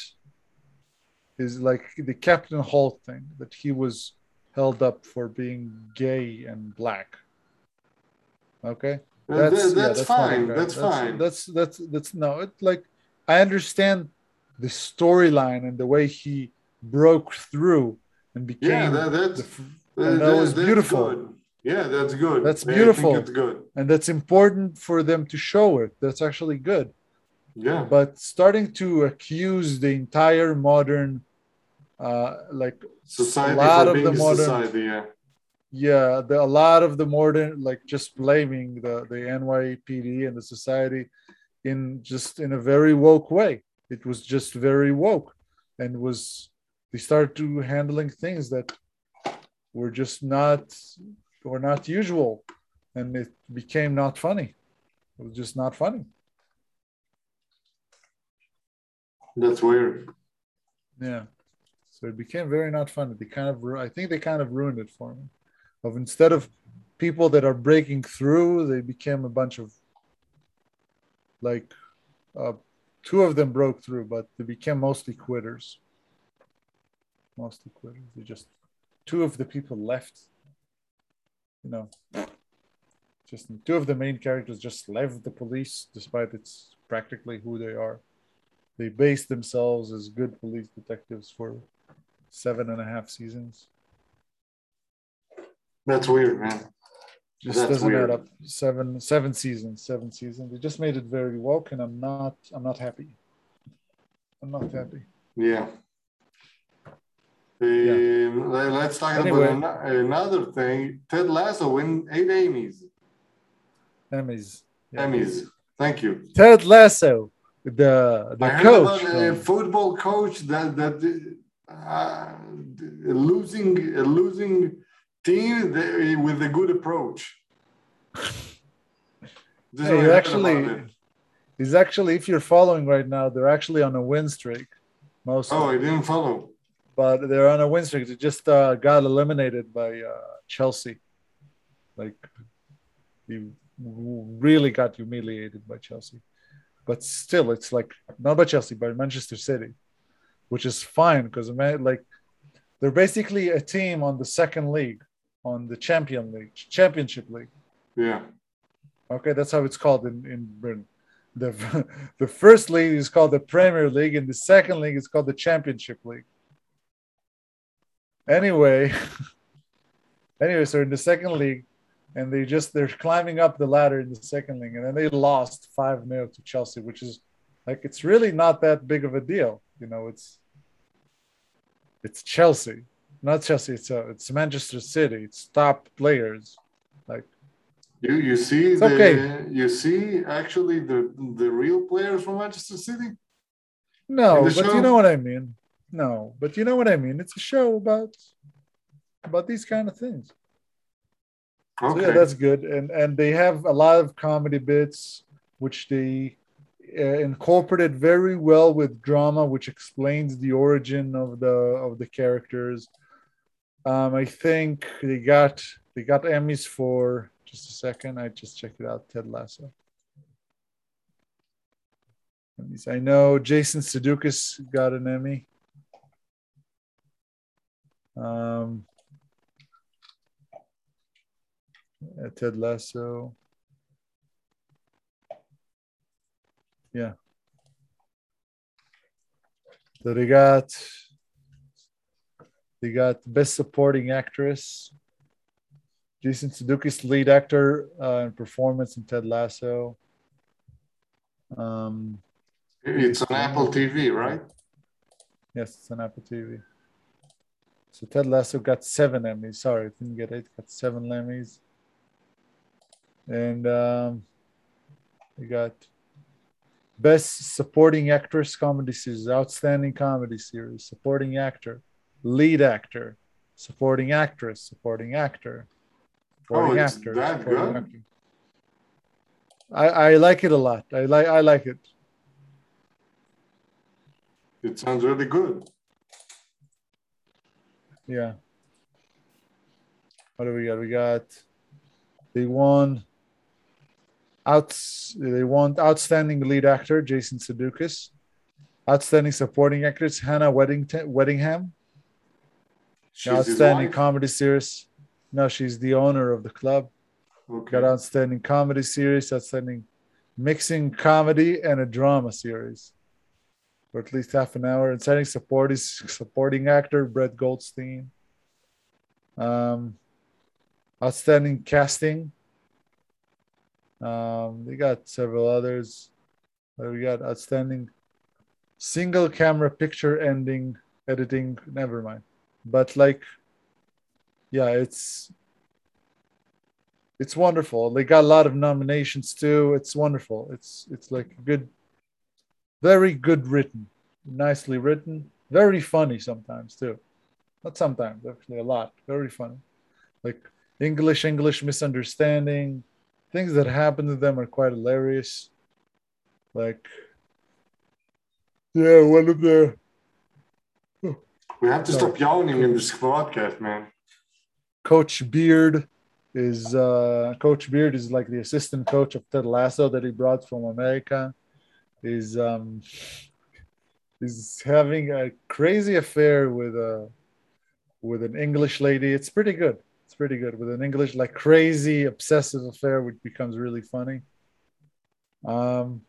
is like the Captain Holt thing that he was held up for being gay and black. Okay? Uh, that- That's, yeah, that's, fine. That's, fine. That's that's that's no, it like I understand the storyline and the way he broke through and became yeah, that, that's the uh, that that- was that's beautiful. good. Yeah, that's good. That's beautiful. it's good. and that's important for them to show it. That's actually good. Yeah, but starting to accuse the entire modern uh like society lot for of the modern- society. Yeah, yeah, the, a lot of the modern like just blaming the the NYPD and the society in just in a very woke way. It was just very woke, and was they started to handling things that were just not were not usual, and it became not funny. It was just not funny. That's weird. Yeah. So it became very not funny. They kind of, I think they kind of ruined it for me. Of instead of people that are breaking through, they became a bunch of like, uh, two of them broke through, but they became mostly quitters. Mostly quitters. They just two of the people left. You know, just two of the main characters just left the police, despite it's practically who they are. They base themselves as good police detectives for seven and a half seasons. That's weird, man. Just That's doesn't weird. add up. Seven seven seasons, seven seasons. They just made it very woke, and I'm not I'm not happy. I'm not happy. Yeah. Um, let- Let's talk Anyway. about ano- another thing. Ted Lasso win eight Emmys. Emmys. Yeah. Emmys. Thank you. Ted Lasso, the the I coach. a football coach that that uh, losing a losing team with a good approach. [laughs] Is Hey, actually, he's actually, if you're following right now, they're actually on a win streak. Most, Oh, I didn't follow. But they're on a win streak. They just uh, got eliminated by uh, Chelsea. Like, he really got humiliated by Chelsea. But still, it's like not by Chelsea, but Manchester City, which is fine because like they're basically a team on the second league, on the Champion League, Championship League. Yeah. Okay, that's how it's called in, in Britain. The, [laughs] the first league is called the Premier League, and the second league is called the Championship League. Anyway, [laughs] anyway, so in the second league, and they just they're climbing up the ladder in the second league, and then they lost five 0 to Chelsea, which is like it's really not that big of a deal, you know. It's it's Chelsea, not Chelsea. It's uh, it's Manchester City. It's top players. Like You you see the okay. you see actually the the real players from Manchester City. No, but show? you know what I mean. No, but you know what I mean. It's a show about about these kind of things. So Okay. yeah, that's good, and and they have a lot of comedy bits, which they uh, incorporated very well with drama, which explains the origin of the of the characters. Um, I think they got they got Emmys for just a second. I just checked it out. Ted Lasso. Emmys. I know Jason Sudeikis got an Emmy. Um, uh, Ted Lasso. Yeah. So they got they got best supporting actress. Jason Sudeikis, lead actor uh, and performance in Ted Lasso. Um, It's on Apple TV, right? yes, it's on Apple TV. So Ted Lasso got seven Emmys. Sorry, I didn't get eight. Got seven Emmys. And um, we got best supporting actress comedy series, outstanding comedy series, supporting actor, lead actor, supporting actress, supporting actor, supporting Oh, actor. that supporting good? actor. I, I like it a lot. I like I like it. It sounds really good. Yeah. What do we got? We got they won outs they won outstanding lead actor Jason Sudeikis, outstanding supporting actress Hannah Weddington Weddingham, She's outstanding comedy series. No, she's the owner of the club. Okay. Got outstanding comedy series, outstanding mixing comedy and a drama series. For at least half an hour. Outstanding is supporting actor Brett Goldstein. Um, outstanding casting. Um, they got several others. Do we got? Outstanding single camera picture ending editing. Never mind. But like, yeah, it's it's wonderful. They got a lot of nominations too. It's wonderful. It's it's like a good, very good written, nicely written, very funny sometimes too. Not sometimes, actually a lot. Very funny. Like English English misunderstanding, things that happen to them are quite hilarious. Like yeah, one of the We have to stop yawning in this podcast, man. Coach Beard is uh, Coach Beard is like the assistant coach of Ted Lasso that he brought from America. Is um, is having a crazy affair with a with an English lady. It's pretty good. It's pretty good with an English like crazy obsessive affair, which becomes really funny. Um,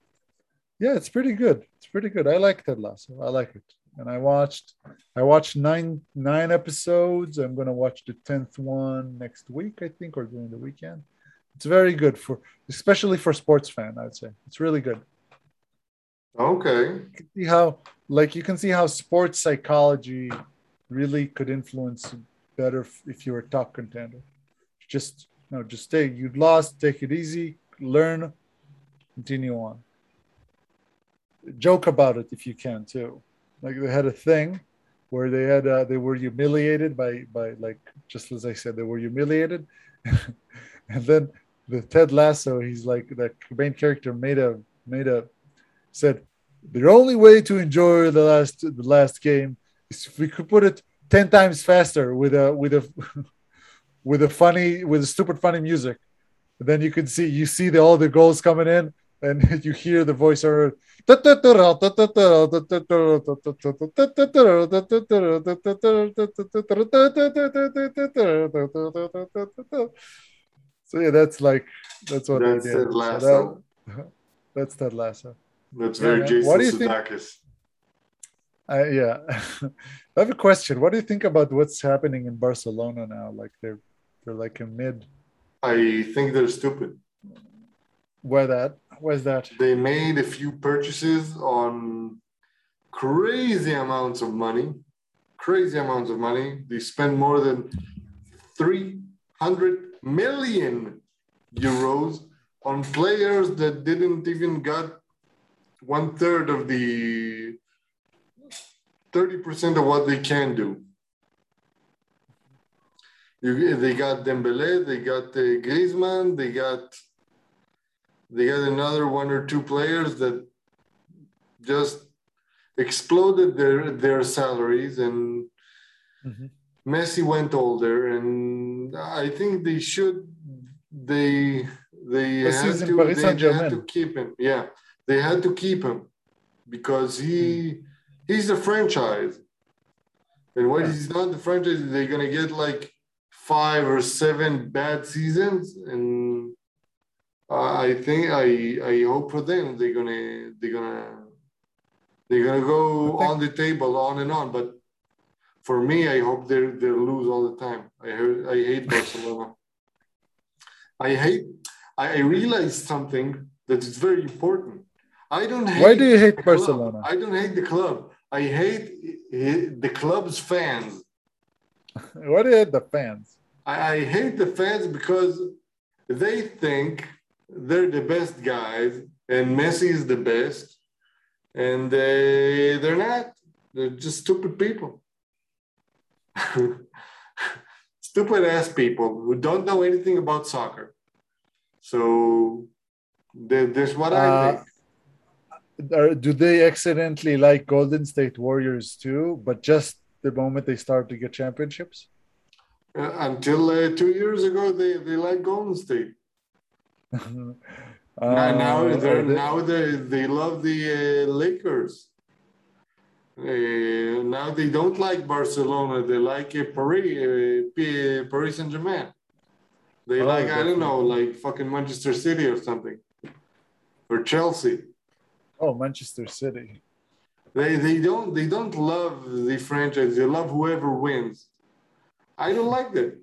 yeah, it's pretty good. It's pretty good. I like Ted Lasso. I like it and I watched I watched nine nine episodes. I'm gonna watch the tenth one next week, I think, or during the weekend. It's very good for especially for sports fan, I'd say. It's really good. Okay. You see how like you can see how sports psychology really could influence better if you're a top contender. Just no, just stay. You lost, take it easy, learn, continue on. Joke about it if you can too like they had a thing where they had uh, they were humiliated by by like just as I said they were humiliated, [laughs] and then the Ted Lasso he's like the main character made a made a said the only way to enjoy the last the last game is if we could put it ten times faster with a with a [laughs] with a funny with a stupid funny music. And then you can see you see the, all the goals coming in and [laughs] you hear the voiceover. [laughs] So yeah, that's like that's what That's they did. So that- that's Ted Lasso. That's Yeah, very man. Jason What do you think- Uh, yeah, [laughs] I have a question. What do you think about what's happening in Barcelona now? Like they're they're like a mid. I think they're stupid. Where that? Where's that? They made a few purchases on crazy amounts of money. Crazy amounts of money. They spent more than 300 million euros on players that didn't even got one third of the 30% of what they can do. You, they got Dembele, they got uh, Griezmann, they got they got another one or two players that just exploded their their salaries and Mhm. Messi went older and I think they should they they had to, they, they to keep him yeah they had to keep him because he he's a franchise and when he's not the franchise they're gonna get like five or seven bad seasons and I think I I hope for them they're gonna they're gonna they're gonna go on the table on and on. But for me, I hope they they lose all the time. I heard I hate [laughs] Barcelona. I hate. I, I realized something that is very important. I don't hate. Why do you hate the club. Barcelona? I don't hate the club. I hate the club's fans. [laughs] What are the fans? I, I hate the fans because they think they're the best guys and Messi is the best, and they they're not. They're just stupid people. [laughs] stupid ass people who don't know anything about soccer. So there's what I Uh, think. Are, do they accidentally like Golden State Warriors too? But just the moment they start to get championships? Uh, until uh, two years ago, they, they like Golden State. [laughs] now, now Uh, they're they- now they they love the uh, Lakers. Uh, now they don't like Barcelona. They like uh, Paris, uh, Paris Saint Germain. They Oh, like I don't know, like fucking Manchester City or something, or Chelsea. Oh, Manchester City. They they don't they don't love the franchise. They love whoever wins. I don't like that.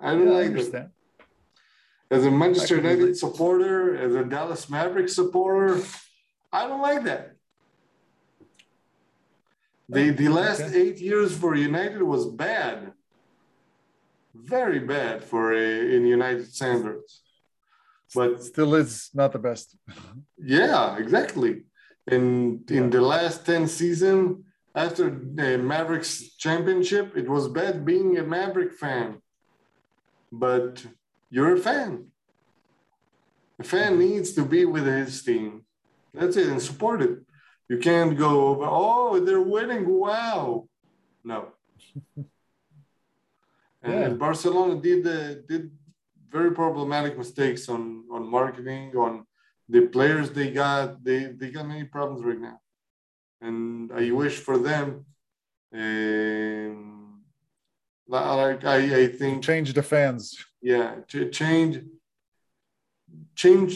I don't Yeah, I like that. As a Manchester United supporter, as a Dallas Mavericks supporter, I don't like that. The the last okay. eight years for United was bad. very bad for a, in United standards. But Still is not the best. [laughs] yeah, exactly. In in the last 10 season, after the Mavericks championship, it was bad being a Maverick fan. But you're a fan. A fan needs to be with his team. That's it, and support it. You can't go over, oh, they're winning. Wow. No. And, [laughs] Yeah. and Barcelona did uh, did very problematic mistakes on on marketing, on the players they got. They they got many problems right now, and I wish for them. Um, like I, I think Change the fans. yeah to change change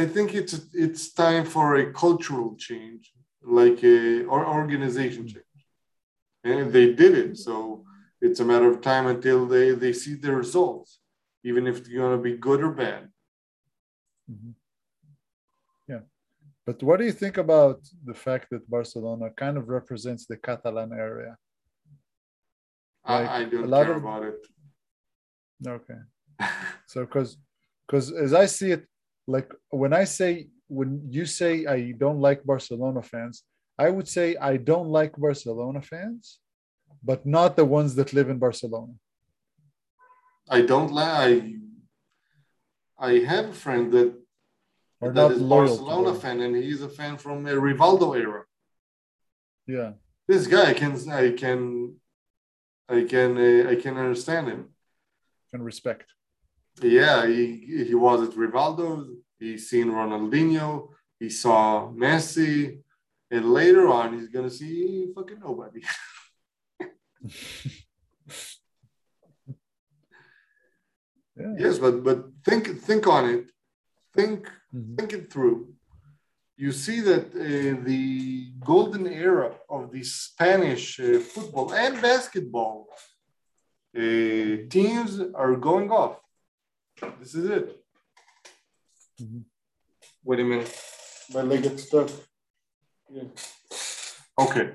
i think it's it's time for a cultural change like a or organization change and they did it so it's a matter of time until they they see the results even if it's going to be good or bad Mhm. But what do you think about the fact that Barcelona kind of represents the Catalan area? Like, I, I a don't lot care of- about it Okay. [laughs] So, because because as I see it, like when I say when you say I don't like Barcelona fans, I would say I don't like Barcelona fans, but not the ones that live in Barcelona. i don't like i i have a friend that Or that is barcelona fan and he's a fan from a rivaldo era Yeah. this guy I can I can I can uh, I can understand him. And respect. Yeah, he he was at Rivaldo. He seen Ronaldinho. He saw Messi, and later on he's gonna see fucking nobody. Yeah. [laughs] yes, but but think think on it. Think Mhm. think it through. You see that uh, the golden era of the Spanish uh, football and basketball uh, teams are going off. This is it. Mhm. Wait a minute. My leg gets stuck. Yeah. Okay.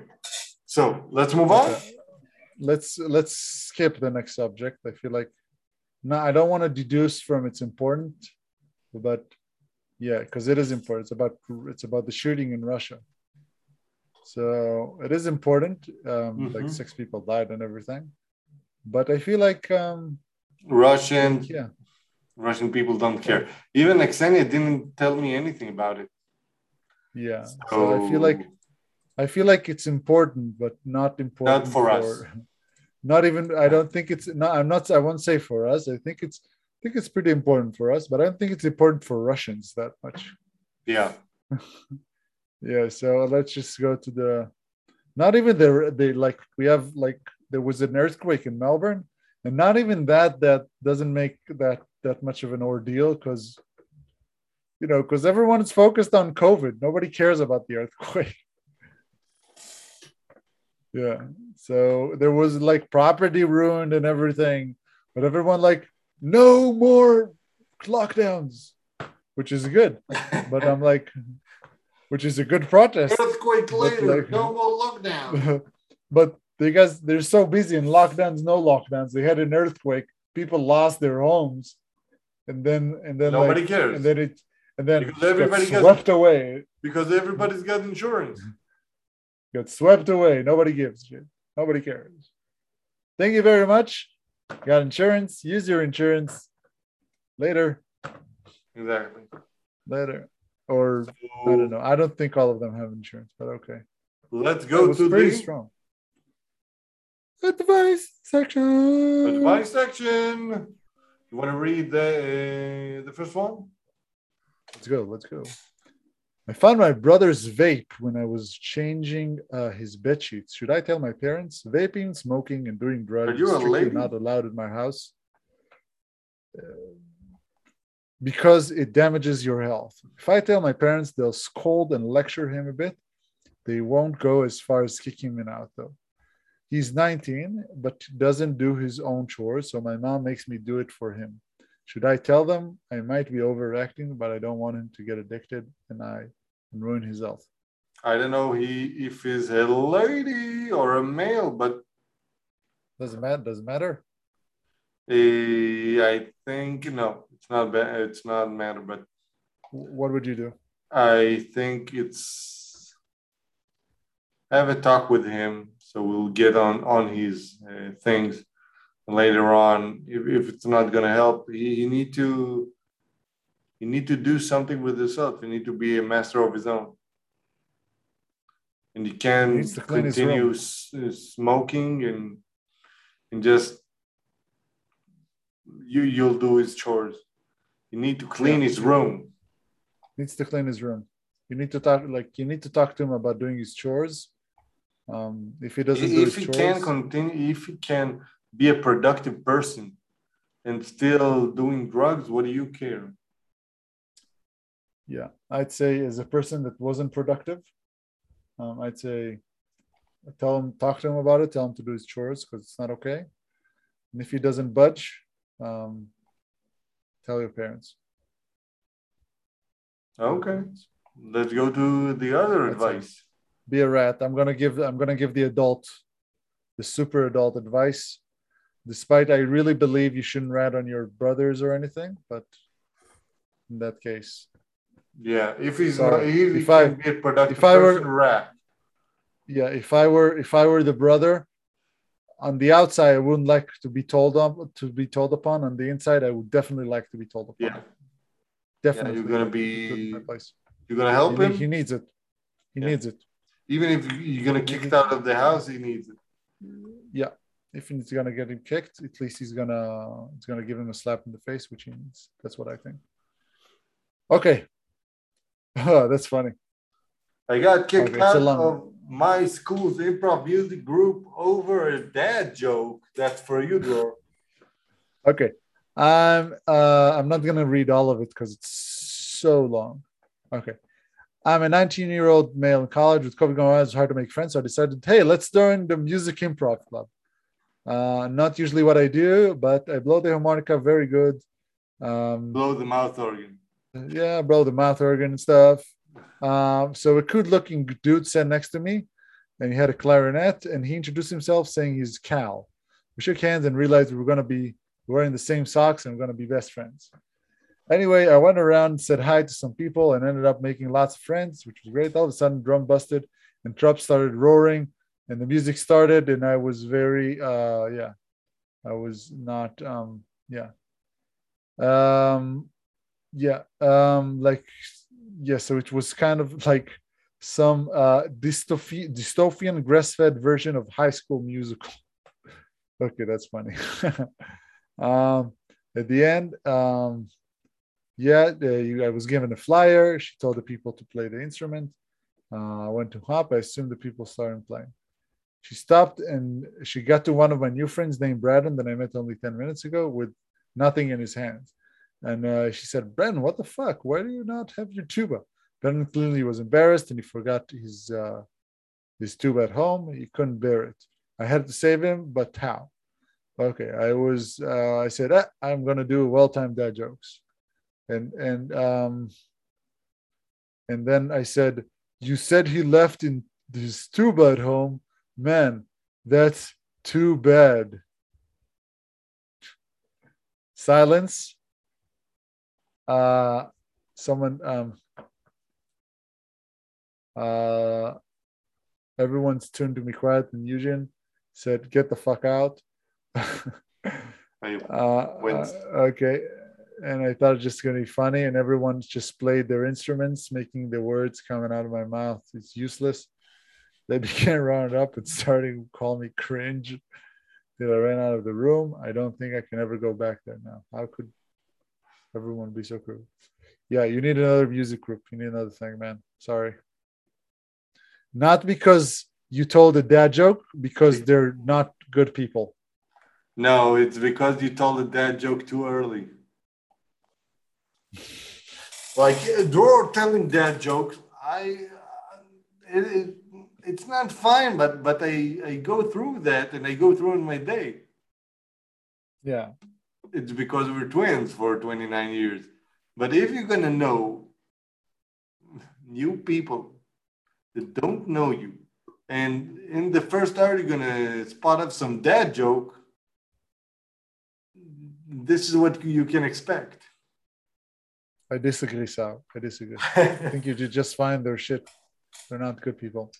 So let's move on. Let's let's skip the next subject. I feel like no, I don't want to deduce from it's important, but yeah, because it is important. It's about it's about the shooting in Russia. So it is important. Um, Like Mhm. six people died and everything, but I feel like um, Russian yeah, Russian people don't care. Even Xenia didn't tell me anything about it. yeah. So I feel like I feel like it's important, but not important not for us. [laughs] Not even. I don't think it's. No, I'm not. I won't say for us. I think it's. I think it's pretty important for us, but I don't think it's important for Russians that much. yeah. [laughs] Yeah. So let's just go to the. Not even the. They like we have like there was an earthquake in Melbourne, and not even that. That doesn't make that that much of an ordeal because. You know, because everyone's focused on COVID. Nobody cares about the earthquake. [laughs] Yeah. So there was like property ruined and everything, but everyone like no more lockdowns, which is good. But I'm like, which is a good protest. Earthquake later, like- no more lockdown. [laughs] but because they're so busy in lockdowns, no lockdowns. They had an earthquake, people lost their homes, and then and then Nobody like, cares. and then it and then Because everybody got gets- swept away. because everybody's got insurance. Got swept away. Nobody gives shit. Nobody cares. Thank you very much. Got insurance. Use your insurance. Later. Exactly. Later. Or I don't know. I don't think all of them have insurance, but okay. Let's go to pretty the strong. Advice section. advice section. You want to read the uh, the first one? Let's go. Let's go. I found my brother's vape when I was changing uh, his bed sheets. Should I tell my parents? Vaping, smoking, and doing drugs Are you a lady? not allowed in my house Uh, because it damages your health. If I tell my parents, they'll scold and lecture him a bit. They won't go as far as kicking him out, though. He's 19, but doesn't do his own chores, so my mom makes me do it for him. Should I tell them? I might be overreacting, but I don't want him to get addicted and I and ruin his health. I don't know he if he's a lady or a male, but Doesn't matter. Doesn't matter. Eh, I think no, it's not bad. It's not matter, but What would you do? I think it's have a talk with him, so we'll get on on his uh, things later on. If, if it's not gonna help, he, he need to he need to do something with himself. He need to be a master of his own, and he He can needs to clean his continue smoking and and just you you'll do his chores. You need to clean Yeah. his room. Needs to clean his room. You need to talk like you need to talk to him about doing his chores. Um, if he doesn't do if his he chores, can continue if he can be a productive person and still doing drugs what do you care yeah, I'd say as a person that wasn't productive, um, I'd say tell him, talk to him about it, tell him to do his chores because it's not okay. And if he doesn't budge, um, tell your parents. okay let's go to the other That's advice Be a rat. I'm gonna give I'm gonna give the adult, the super adult advice. Despite I really believe you shouldn't rat on your brothers or anything, but in that case, yeah if he's Sorry. not if he If can I- be a productive if I were- person rat yeah if i were if i were the brother on the outside i wouldn't like to be told up to be told upon. On the inside i would definitely like to be told upon. Yeah. Definitely you're gonna be in that place. you're gonna help he, him? he needs it. He Yeah. needs it. Even if you're gonna kick it. out of the house he needs it. Yeah. If he's gonna get him kicked at least he's gonna it's gonna give him a slap in the face which he needs. That's what i think. Okay that's funny I got kicked Okay, out of my school's improv music group over a dad joke. That's for you, Dror. Okay. I'm uh I'm not gonna read all of it because it's so long. Okay. I'm a 19 year old male in college with COVID going on. It's hard to make friends. So I decided, hey, let's join the music improv club. Uh, not usually what I do, but I blow the harmonica very good. Um, Blow the mouth organ. Yeah, blow the mouth organ and stuff. Um, so a good looking dude sat next to me and he had a clarinet and he introduced himself saying he's Cal. We shook hands and realized we were going to be wearing the same socks and we're going to be best friends. Anyway, I went around said hi to some people and ended up making lots of friends, which was great. All of a sudden, drum busted and Trump started roaring and the music started and I was very, uh, yeah, I was not, um, yeah. Um, yeah, um, like, yeah, so it was kind of like some uh, dystophi- dystopian grass-fed version of High School Musical. [laughs] okay, that's funny. [laughs] um, at the end, um, yeah, I was given a flyer. She told the people to play the instrument. Uh, I went to hop. I assumed the people started playing. She stopped and she got to one of my new friends named Braden that I met only 10 minutes ago with nothing in his hands. And uh, she said, Brendan, what the fuck? Why do you not have your tuba? Brendan clearly was embarrassed and he forgot his uh, his tuba at home. He couldn't bear it. I had to save him, but how? Okay, I was uh, I said ah, I'm gonna do well-timed dad jokes, and and um, and then I said, you said he left in his tuba at home, man. That's too bad. Silence uh someone um uh everyone's turned to me quiet and Eugene said get the fuck out. [laughs] Uh, uh, okay. And i thought it was just going to be funny and everyone's just played their instruments making the words coming out of my mouth. It's useless. They [laughs] began rounding up and starting to call me cringe till i ran out of the room. I don't think i can ever go back there now. How could everyone be so cool. yeah you need another music group you need another thing man sorry not because you told a dad joke because they're not good people No, it's because you told a dad joke too early. Like uh, Dror telling dad jokes, I uh, it, it, it's not fine, but but I I go through that and I go through in my day. yeah It's because we're twins for 29 years. But if you're gonna know new people that don't know you, and in the first hour you're gonna spot up some dad joke, this is what you can expect. I disagree, Saar. I disagree. [laughs] I think you just find their shit. They're not good people.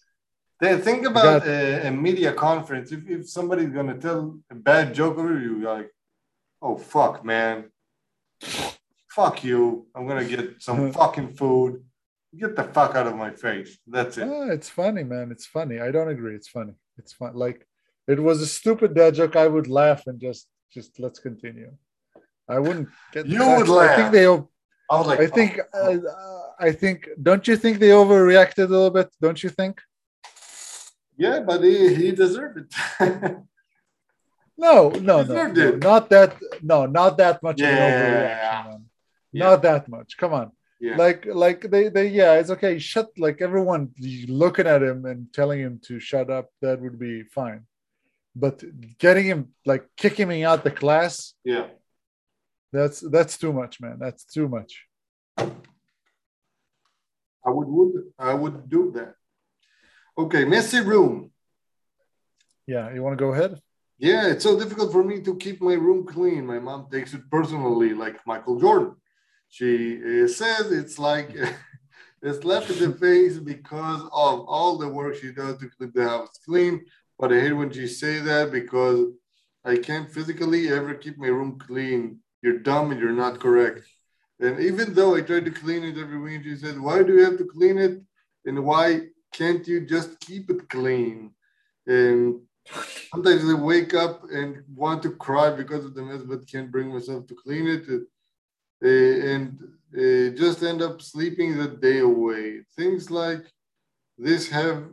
Then think about a, a, media conference. If, if somebody's gonna tell a bad joke over you, you're like, oh fuck, man. Fuck you. I'm gonna get some [laughs] fucking food. Get the fuck out of my face. That's it. Ah, it's funny, man. It's funny. I don't agree. It's funny. It's fun. Like it was a stupid dad joke. I would laugh and just just let's continue. I wouldn't get. You would laugh. I think they. I was like, I think. Oh, oh. Uh, I think. Don't you think they overreacted a little bit? Don't you think? Yeah, but he, he deserved it. [laughs] no, no, no, no, not that. No, not that much. Yeah, yeah. Not that much. Come on. Yeah. Like, like they, they, yeah, it's okay. Shut, like everyone looking at him and telling him to shut up. That would be fine. But getting him, like kicking me out the class. Yeah. That's that's too much, man. That's too much. I would, would I would do that. Okay, messy room. Yeah, you want to go ahead? Yeah, it's so difficult for me to keep my room clean. My mom takes it personally, like Michael Jordan. She uh, says it's like [laughs] it's left in the face because of all the work she does to keep the house clean. But I hate when she say that because I can't physically ever keep my room clean. You're dumb and you're not correct. And even though I try to clean it every week, she said, "Why do you have to clean it? And why can't you just keep it clean? And sometimes I wake up and want to cry because of the mess, but can't bring myself to clean it. Uh, and uh, just end up sleeping the day away. Things like this have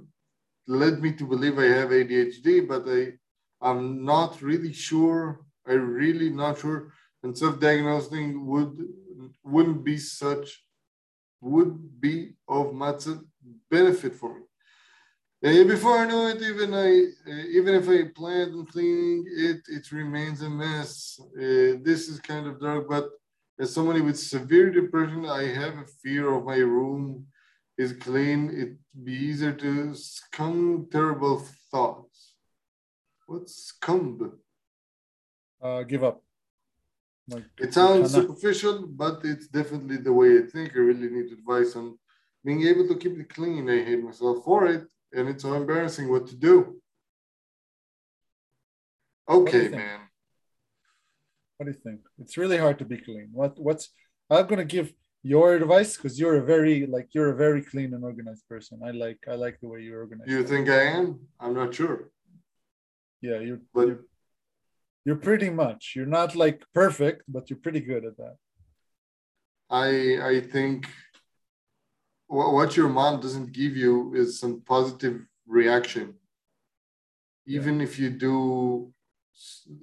led me to believe I have ADHD, but I, I'm not really sure. I'm really not sure. And self-diagnosing would wouldn't be such would be of much benefit for me. Before I know it, even I, even if I planned on cleaning it, it remains a mess. Uh, this is kind of dark, but as somebody with severe depression, I have a fear of my room is clean. It'd be easier to succumb terrible thoughts. What's succumb? Uh, give up. Like, it sounds superficial, but it's definitely the way I think. I really need advice on being able to keep it clean. I hate myself for it, and it's so embarrassing what to do. Okay, what man. What do you think? It's really hard to be clean. What what's I'm gonna give your advice because you're a very like you're a very clean and organized person. I like I like the way you organize. You think I am? I'm not sure. Yeah, you but you're, you're pretty much. You're not like perfect, but you're pretty good at that. I I think what your mom doesn't give you is some positive reaction. Even yeah. if you do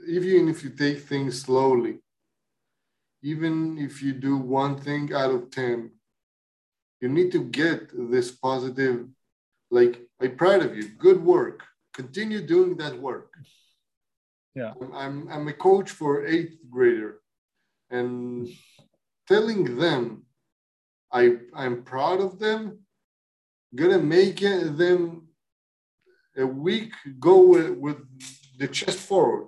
even if you take things slowly even if you do one thing out of 10 you need to get this positive like i'm proud of you good work continue doing that work. Yeah. I'm i'm a coach for eighth grader and telling them I, I'm proud of them. Gonna make them a week go with, with the chest forward,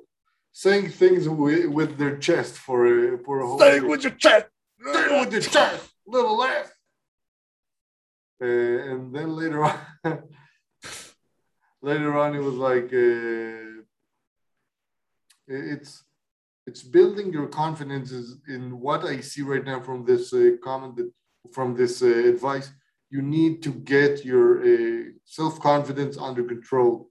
saying things with, with their chest for a for a whole. Saying with your chest. Saying with your chest, little laugh. Uh, and then later on, [laughs] later on, it was like uh, it's it's building your confidence in what I see right now from this uh, comment that from this uh, advice, you need to get your uh, self confidence under control.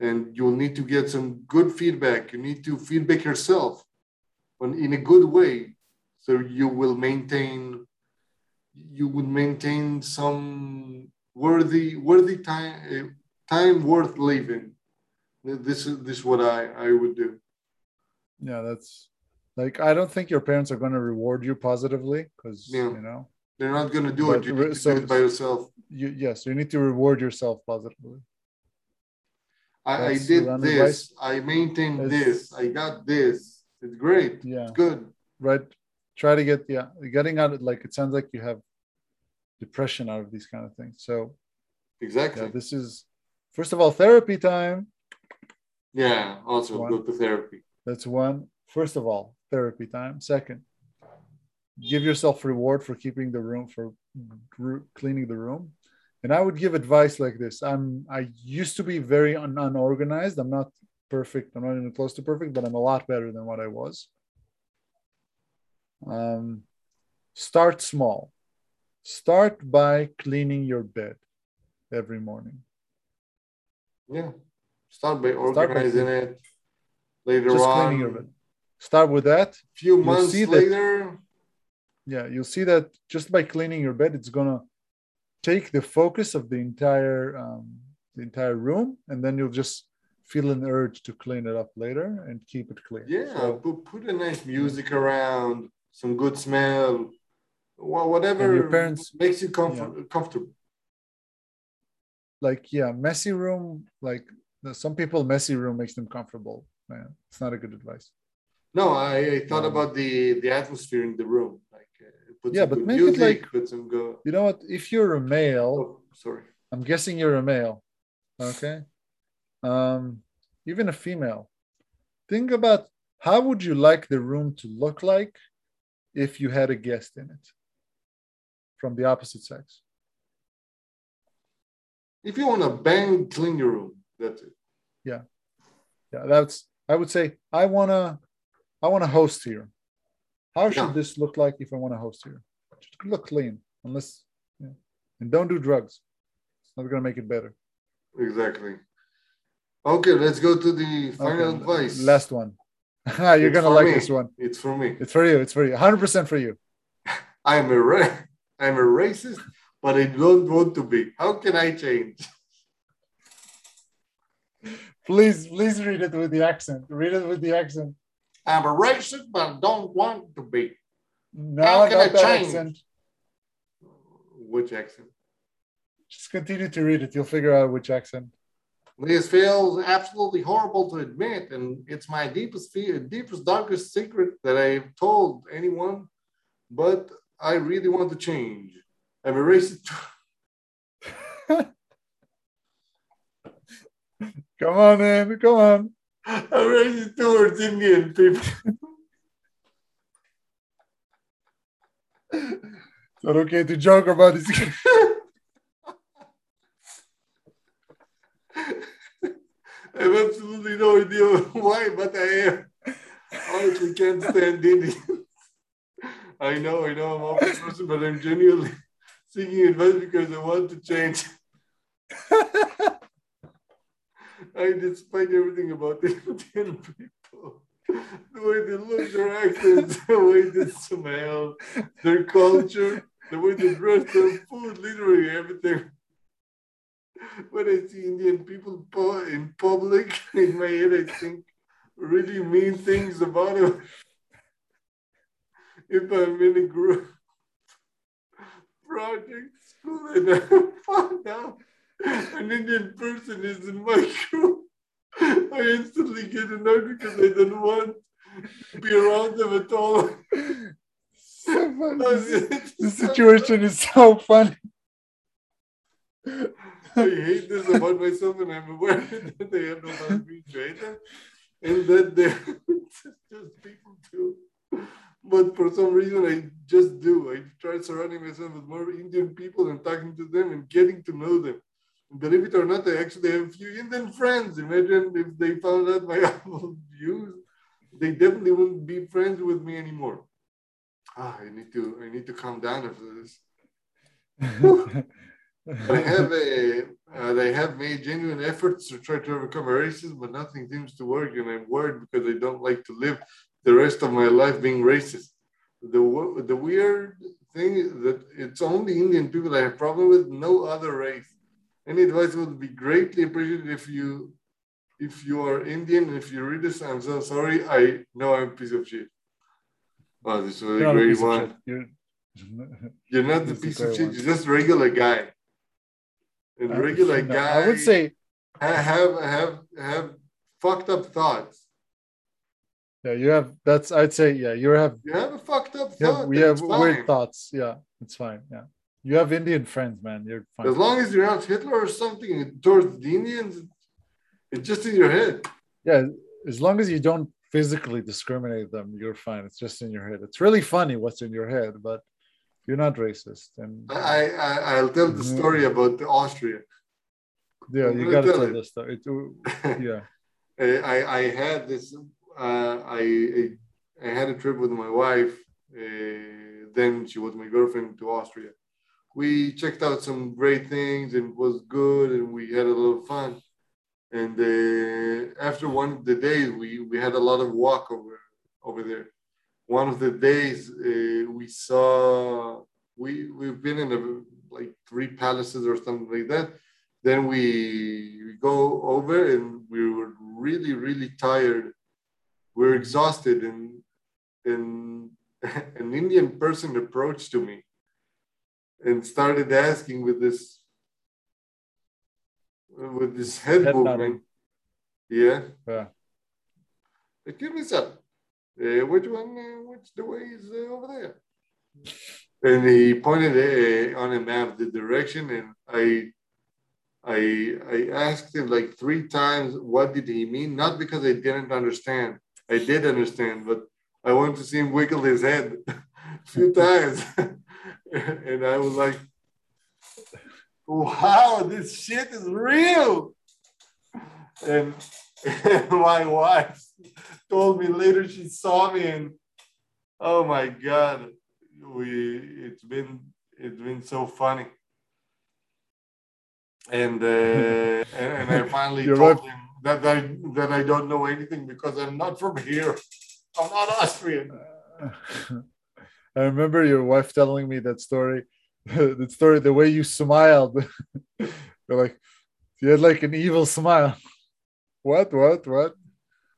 And you'll need to get some good feedback. You need to feedback yourself on, in a good way. So you will maintain, you would maintain some worthy, worthy time, uh, time worth living. This is this is what I, I would do. Yeah, that's like I don't think your parents are going to reward you positively because yeah. you know they're not going to do but, it. You so, do it by yourself. You, yes, you need to reward yourself positively. I, I did this. Advice. I maintained it's, this. I got this. It's great. Yeah. It's good. Right. Try to get yeah, getting out of like it sounds like you have depression out of these kind of things. So exactly. Yeah, this is first of all therapy time. Yeah. Also one. go to therapy. That's one. first of all, therapy time. Second, give yourself reward for keeping the room for cleaning the room. And I would give advice like this. I'm I used to be very un- unorganized. I'm not perfect. I'm not even close to perfect, but I'm a lot better than what I was. Um, start small. Start by cleaning your bed every morning. Yeah. Start by Start by organizing it. Later Just on, cleaning your bed. Start with that. few months see that- later, Yeah, you'll see that just by cleaning your bed, it's gonna take the focus of the entire um, the entire room, and then you'll just feel an urge to clean it up later and keep it clean. yeah, So, put, put a nice music around, some good smell, wha- whatever your parents- makes you comfort, comfortable. like yeah, messy room. Like some people, messy room makes them comfortable. Man, it's not a good advice. No, I, I thought Um, about the the atmosphere in the room. Put Yeah, but make it like- some go. You know what? If you're a male, Oh, sorry. I'm guessing you're a male. Okay. Um, even a female. Think about how would you like the room to look like if you had a guest in it from the opposite sex? If you want to bang, clean your room. That's it. Yeah, yeah, that's I would say I wanna I wanna host here. How should Yeah. this look like if I want to host here? Should look clean, unless yeah. and don't do drugs. It's not gonna make it better. Exactly. Okay, let's go to the final Okay, advice. Last one. [laughs] You're It's gonna like me. this one. It's for me. It's for you. It's for you. 100% for you. [laughs] I'm a ra- I'm a racist, but I don't want to be. How can I change? Please, please read it with the accent. Read it with the accent. I'm a racist, but I don't want to be. No, How can I change? accent. Which accent? Just continue to read it. You'll figure out which accent. This feels absolutely horrible to admit, and it's my deepest fear, deepest, darkest secret that I've told anyone. But I really want to change. I'm a racist. Come on, man. Come on. I'm racist towards Indian people. [laughs] It's not okay to joke about this. [laughs] I have absolutely no idea why, but I am. Honestly, can't stand Indians. [laughs] I know, I know, I'm a person, but I'm genuinely seeking advice because I want to change. I despite everything about the Indian people. The way they look, their accents, the way they smell, their culture, the way they dress, their food, literally everything. When I see Indian people in public, [laughs] in my head, I think really mean things about them. If I'm in a group [laughs] project school and I find out an Indian person is in my group, I instantly get annoyed because I don't want to be around them at all. so funny. This situation is so funny. I hate this about myself, and I'm aware [laughs] that I have no boundaries them, and that they're [laughs] just people too. But for some reason, I just do. I try surrounding myself with more Indian people and talking to them and getting to know them. Believe it or not, I actually have a few Indian friends. Imagine if they found out my [laughs] awful views, they definitely wouldn't be friends with me anymore. Ah, I need to. I need to calm down after this. I [laughs] have a, uh, they have made genuine efforts to try to overcome racism, but nothing seems to work, and I'm worried because I don't like to live the rest of my life being racist. The the weird thing is that it's only Indian people I have problem with, no other race. Any advice would be greatly appreciated if you if you are Indian and if you read this. I'm so sorry. I know I'm a piece of shit. Oh, this was a You're not a great one. You're- [laughs] You're not the is piece of shit. one. You're just a regular guy. And regular guy. I would say ha- have have have fucked up thoughts. yeah, you have that's I'd say yeah, you have You have a fucked up have, thought. we that's have weird thoughts. Yeah, it's fine. Yeah. You have Indian friends, man. You're fine. As long as you're not Hitler or something towards the Indians, it's just in your head. yeah, as long as you don't physically discriminate them, you're fine. It's just in your head. It's really funny what's in your head, but you're not racist. And I, I I'll tell the Mhm. story about Austria. yeah, you gotta tell tell this story. It, [laughs] yeah. I I I had this. Uh, I I had a trip with my wife. Uh, then she was my girlfriend to Austria. We checked out some great things and was good, and we had a of fun. And uh, after one of the days, we we had a lot of walk over over there. One of the days uh, we saw we we've been in a, like three palaces or something like that then we, we go over and we were really really tired we're exhausted and and [laughs] an indian person approached to me and started asking with this with this head, Head movement yeah Yeah. "Uh, give me some uh, which one uh, which the way is uh, over there and he pointed uh, on a map the direction and i I I asked him like three times what did he mean? Not because I didn't understand. I did understand, but I wanted to see him wiggle his head [laughs] a few times. [laughs] [laughs] and I was like, wow, this shit is real. And, [laughs] and my wife told me later she saw me and oh my god, we it's been it's been so funny and uh, [laughs] and, and I finally told wife- him that I that I don't know anything because I'm not from here. I'm not Austrian. I remember your wife telling me that story. [laughs] the story, the way you smiled. [laughs] You're like, you had like an evil smile. [laughs] What? What? What?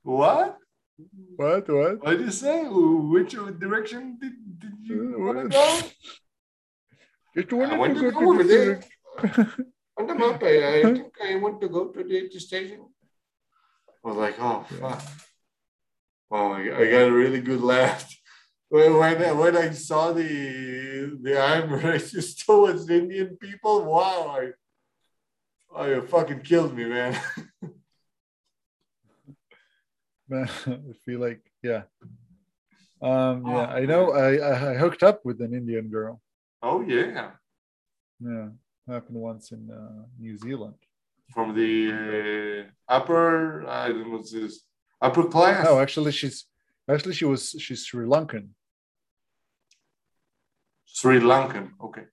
What? What? What? What did you say? Which direction did, did you uh, want to go? It I want to to go to the On the map, I, I think I want to go to the, station. I was like, oh fuck. Oh my god, I got a really good laugh. When, when, I- when I saw the the arm racist towards Indian people, wow, I, I it fucking killed me, man. [laughs] Man, [laughs] I feel like, yeah. Um, yeah, Oh, I know. I, I I hooked up with an Indian girl. Oh yeah, Yeah, happened once in uh, New Zealand. from the uh, upper, I don't know what's this, upper class. No, actually, she's actually she was she's Sri Lankan. Sri Lankan. Okay.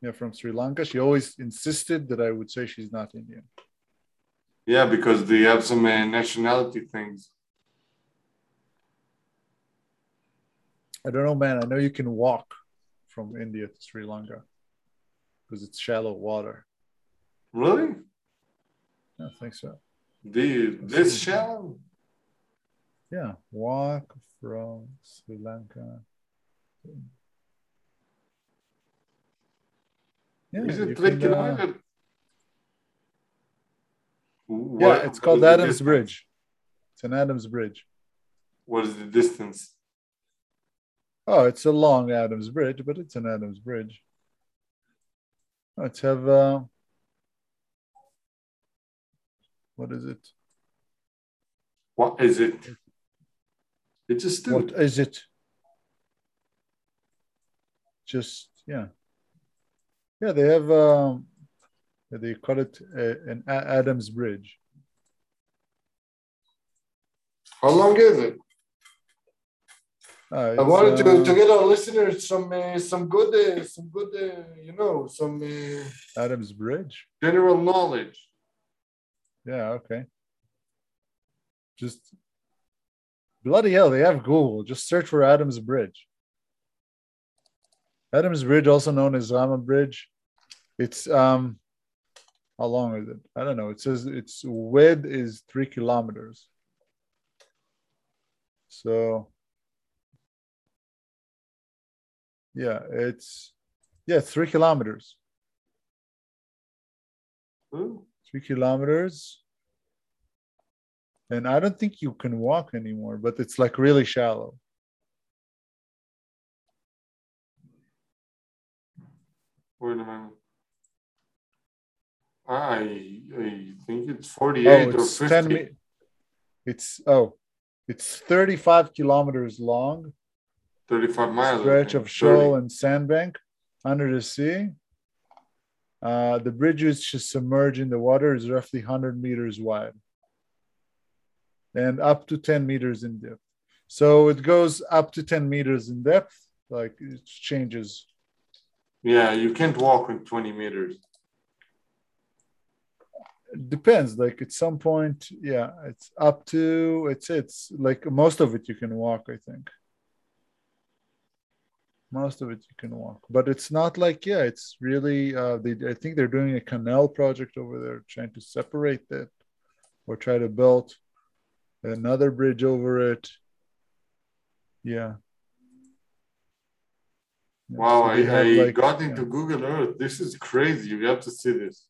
Yeah, from Sri Lanka. She always insisted that I would say she's not Indian. Yeah, because they have some uh, nationality things. I don't know, man. I know you can walk from India to Sri Lanka because it's shallow water. Really? I think so. The this shallow? Yeah, walk from Sri Lanka. Yeah, Is it uh, yeah, it's called Adams? Bridge. It's an Adams Bridge. What is the distance? Oh, it's a long Adams Bridge, but it's an Adams Bridge. Let's have uh, what is it? What is it? It's a What student. is it? Just yeah, yeah. They have um, they call it uh, an Adams Bridge. How long is it? Uh, I wanted to, uh, to get our listeners some uh, some good uh, some good uh, you know some uh, Adams Bridge. general knowledge. Yeah, okay. Just bloody hell, they have Google. Just search for Adams Bridge. Adams Bridge, also known as Rama Bridge. It's um how long is it? I don't know. It says its width is three kilometers. So yeah, it's yeah, three kilometers. Hmm? three kilometers. And I don't think you can walk anymore, but it's like really shallow. Wait a minute. I I think it's Oh, 48 or it's 50. 10 me- It's oh, It's 35 kilometers long, 35 miles. Stretch of shoal 30. and sandbank under the sea. Uh, the bridge which is submerged in the water is roughly 100 meters wide and up to 10 meters in depth. So it goes up to 10 meters in depth, like it changes. Yeah, you can't walk in 20 meters. It depends. Like at some point, yeah, it's up to it's it's like most of it you can walk, I think. Most of it you can walk, but it's not like yeah, it's really. Uh, they I think they're doing a canal project over there, trying to separate that, or try to build another bridge over it. Yeah. Yeah, Wow, so I, have, I like, got yeah. into Google Earth. This is crazy. You have to see this.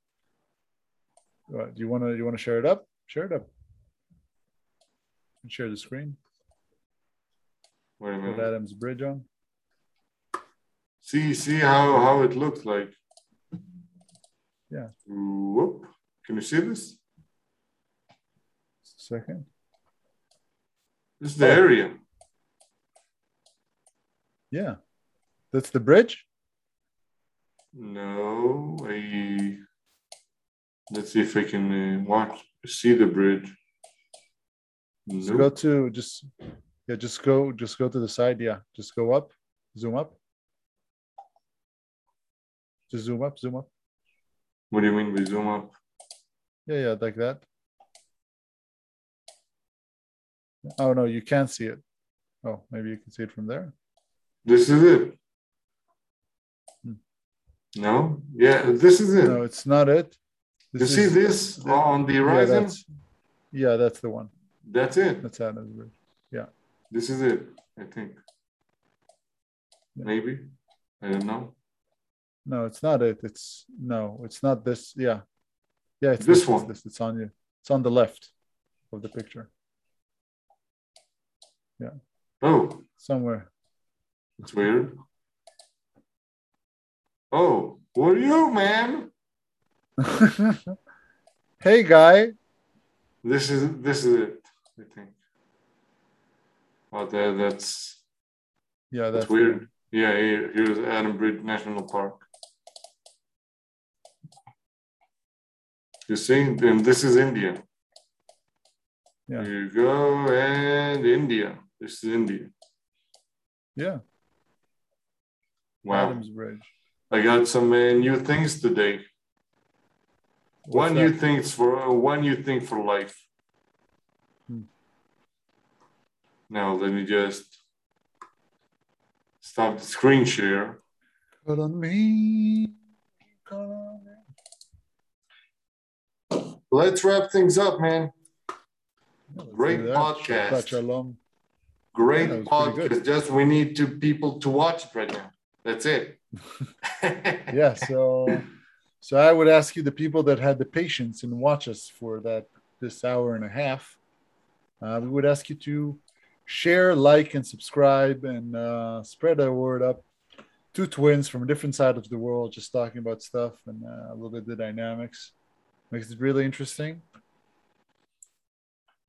What, do you want to you want to share it up? Share it up. And share the screen Wait a minute. Adam's bridge on. See, see how, how it looks like. Yeah. Whoop. Can you see this? Second. This is the area. Yeah. That's the bridge? No, I. Let's see if I can uh, watch, see the bridge. Nope. go to just yeah, just go just go to the side. Yeah. Just go up. Zoom up. Just zoom up, zoom up. What do you mean by zoom up? Yeah, yeah, like that. Oh no, you can't see it. Oh, maybe you can see it from there. This is it. Hmm. No? Yeah, this is it. No, it's not it. you see this on the Yeah, horizon? that's, yeah, that's the one. That's it. That's Adam's bridge. Yeah. This is it, I think. Yeah. Maybe. I don't know. No, it's not it. It's no, it's not this. Yeah, yeah, it's This this, it's one. This, it's on you. It's on the left of the picture, Oh, somewhere. it's weird. Oh, who are you, man? [laughs] hey, guy. This is this is it, I think. Oh, that, that's Yeah, that's that's weird. Yeah, here, here's Adam Bridge National Park. You see, and this is India. Yeah. Here you go, and India. This is India. Yeah, Wow. Adam's bridge. I got some uh, new things today. What's one new that? things for uh, one new thing for life. Hmm. Now let me just stop the screen share. Call on me. Call on me. Let's wrap things up, man. Yeah, Great do that. podcast. Great Yeah, podcast. Just we need two people to watch it right now. That's it. [laughs] [laughs] Yeah, so so I would ask you the people that had the patience and watch us for that this hour and a half. Uh, we would ask you to share, like, and subscribe, and uh, spread our word up. Two twins from a different side of the world, just talking about stuff and uh, a little bit of the dynamics. Makes it really interesting.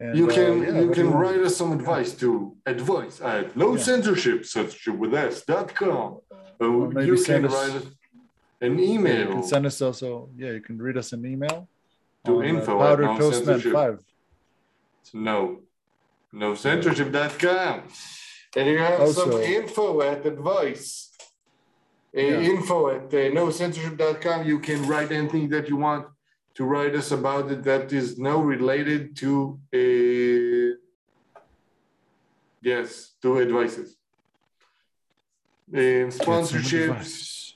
And, you uh, can yeah, you can want? write us some advice to advice at no Yeah. censorship censorship with us.com. Uh, Or you can us- write us an Yeah, email. you can send us also. Yeah, you can read us an email To on, uh, info at Powder no Toastman censorship. Five. No. NoSensorship.com. And you have some info at advice. Uh, Info at uh, NoSensorship.com. You can write anything that you want to write us about it that is now related to a yes, to advices. Uh, and sponsorships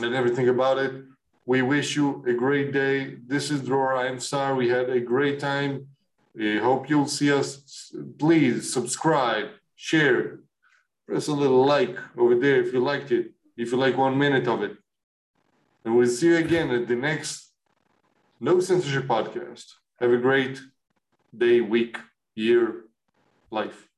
and everything about it. We wish you a great day. This is. I'm sorry we had a great time. I hope you'll see us. Please subscribe, share, press a little like over there if you liked it, if you like one minute of it. And we'll see you again at the next NoSensorship podcast. Have a great day, week, year, life.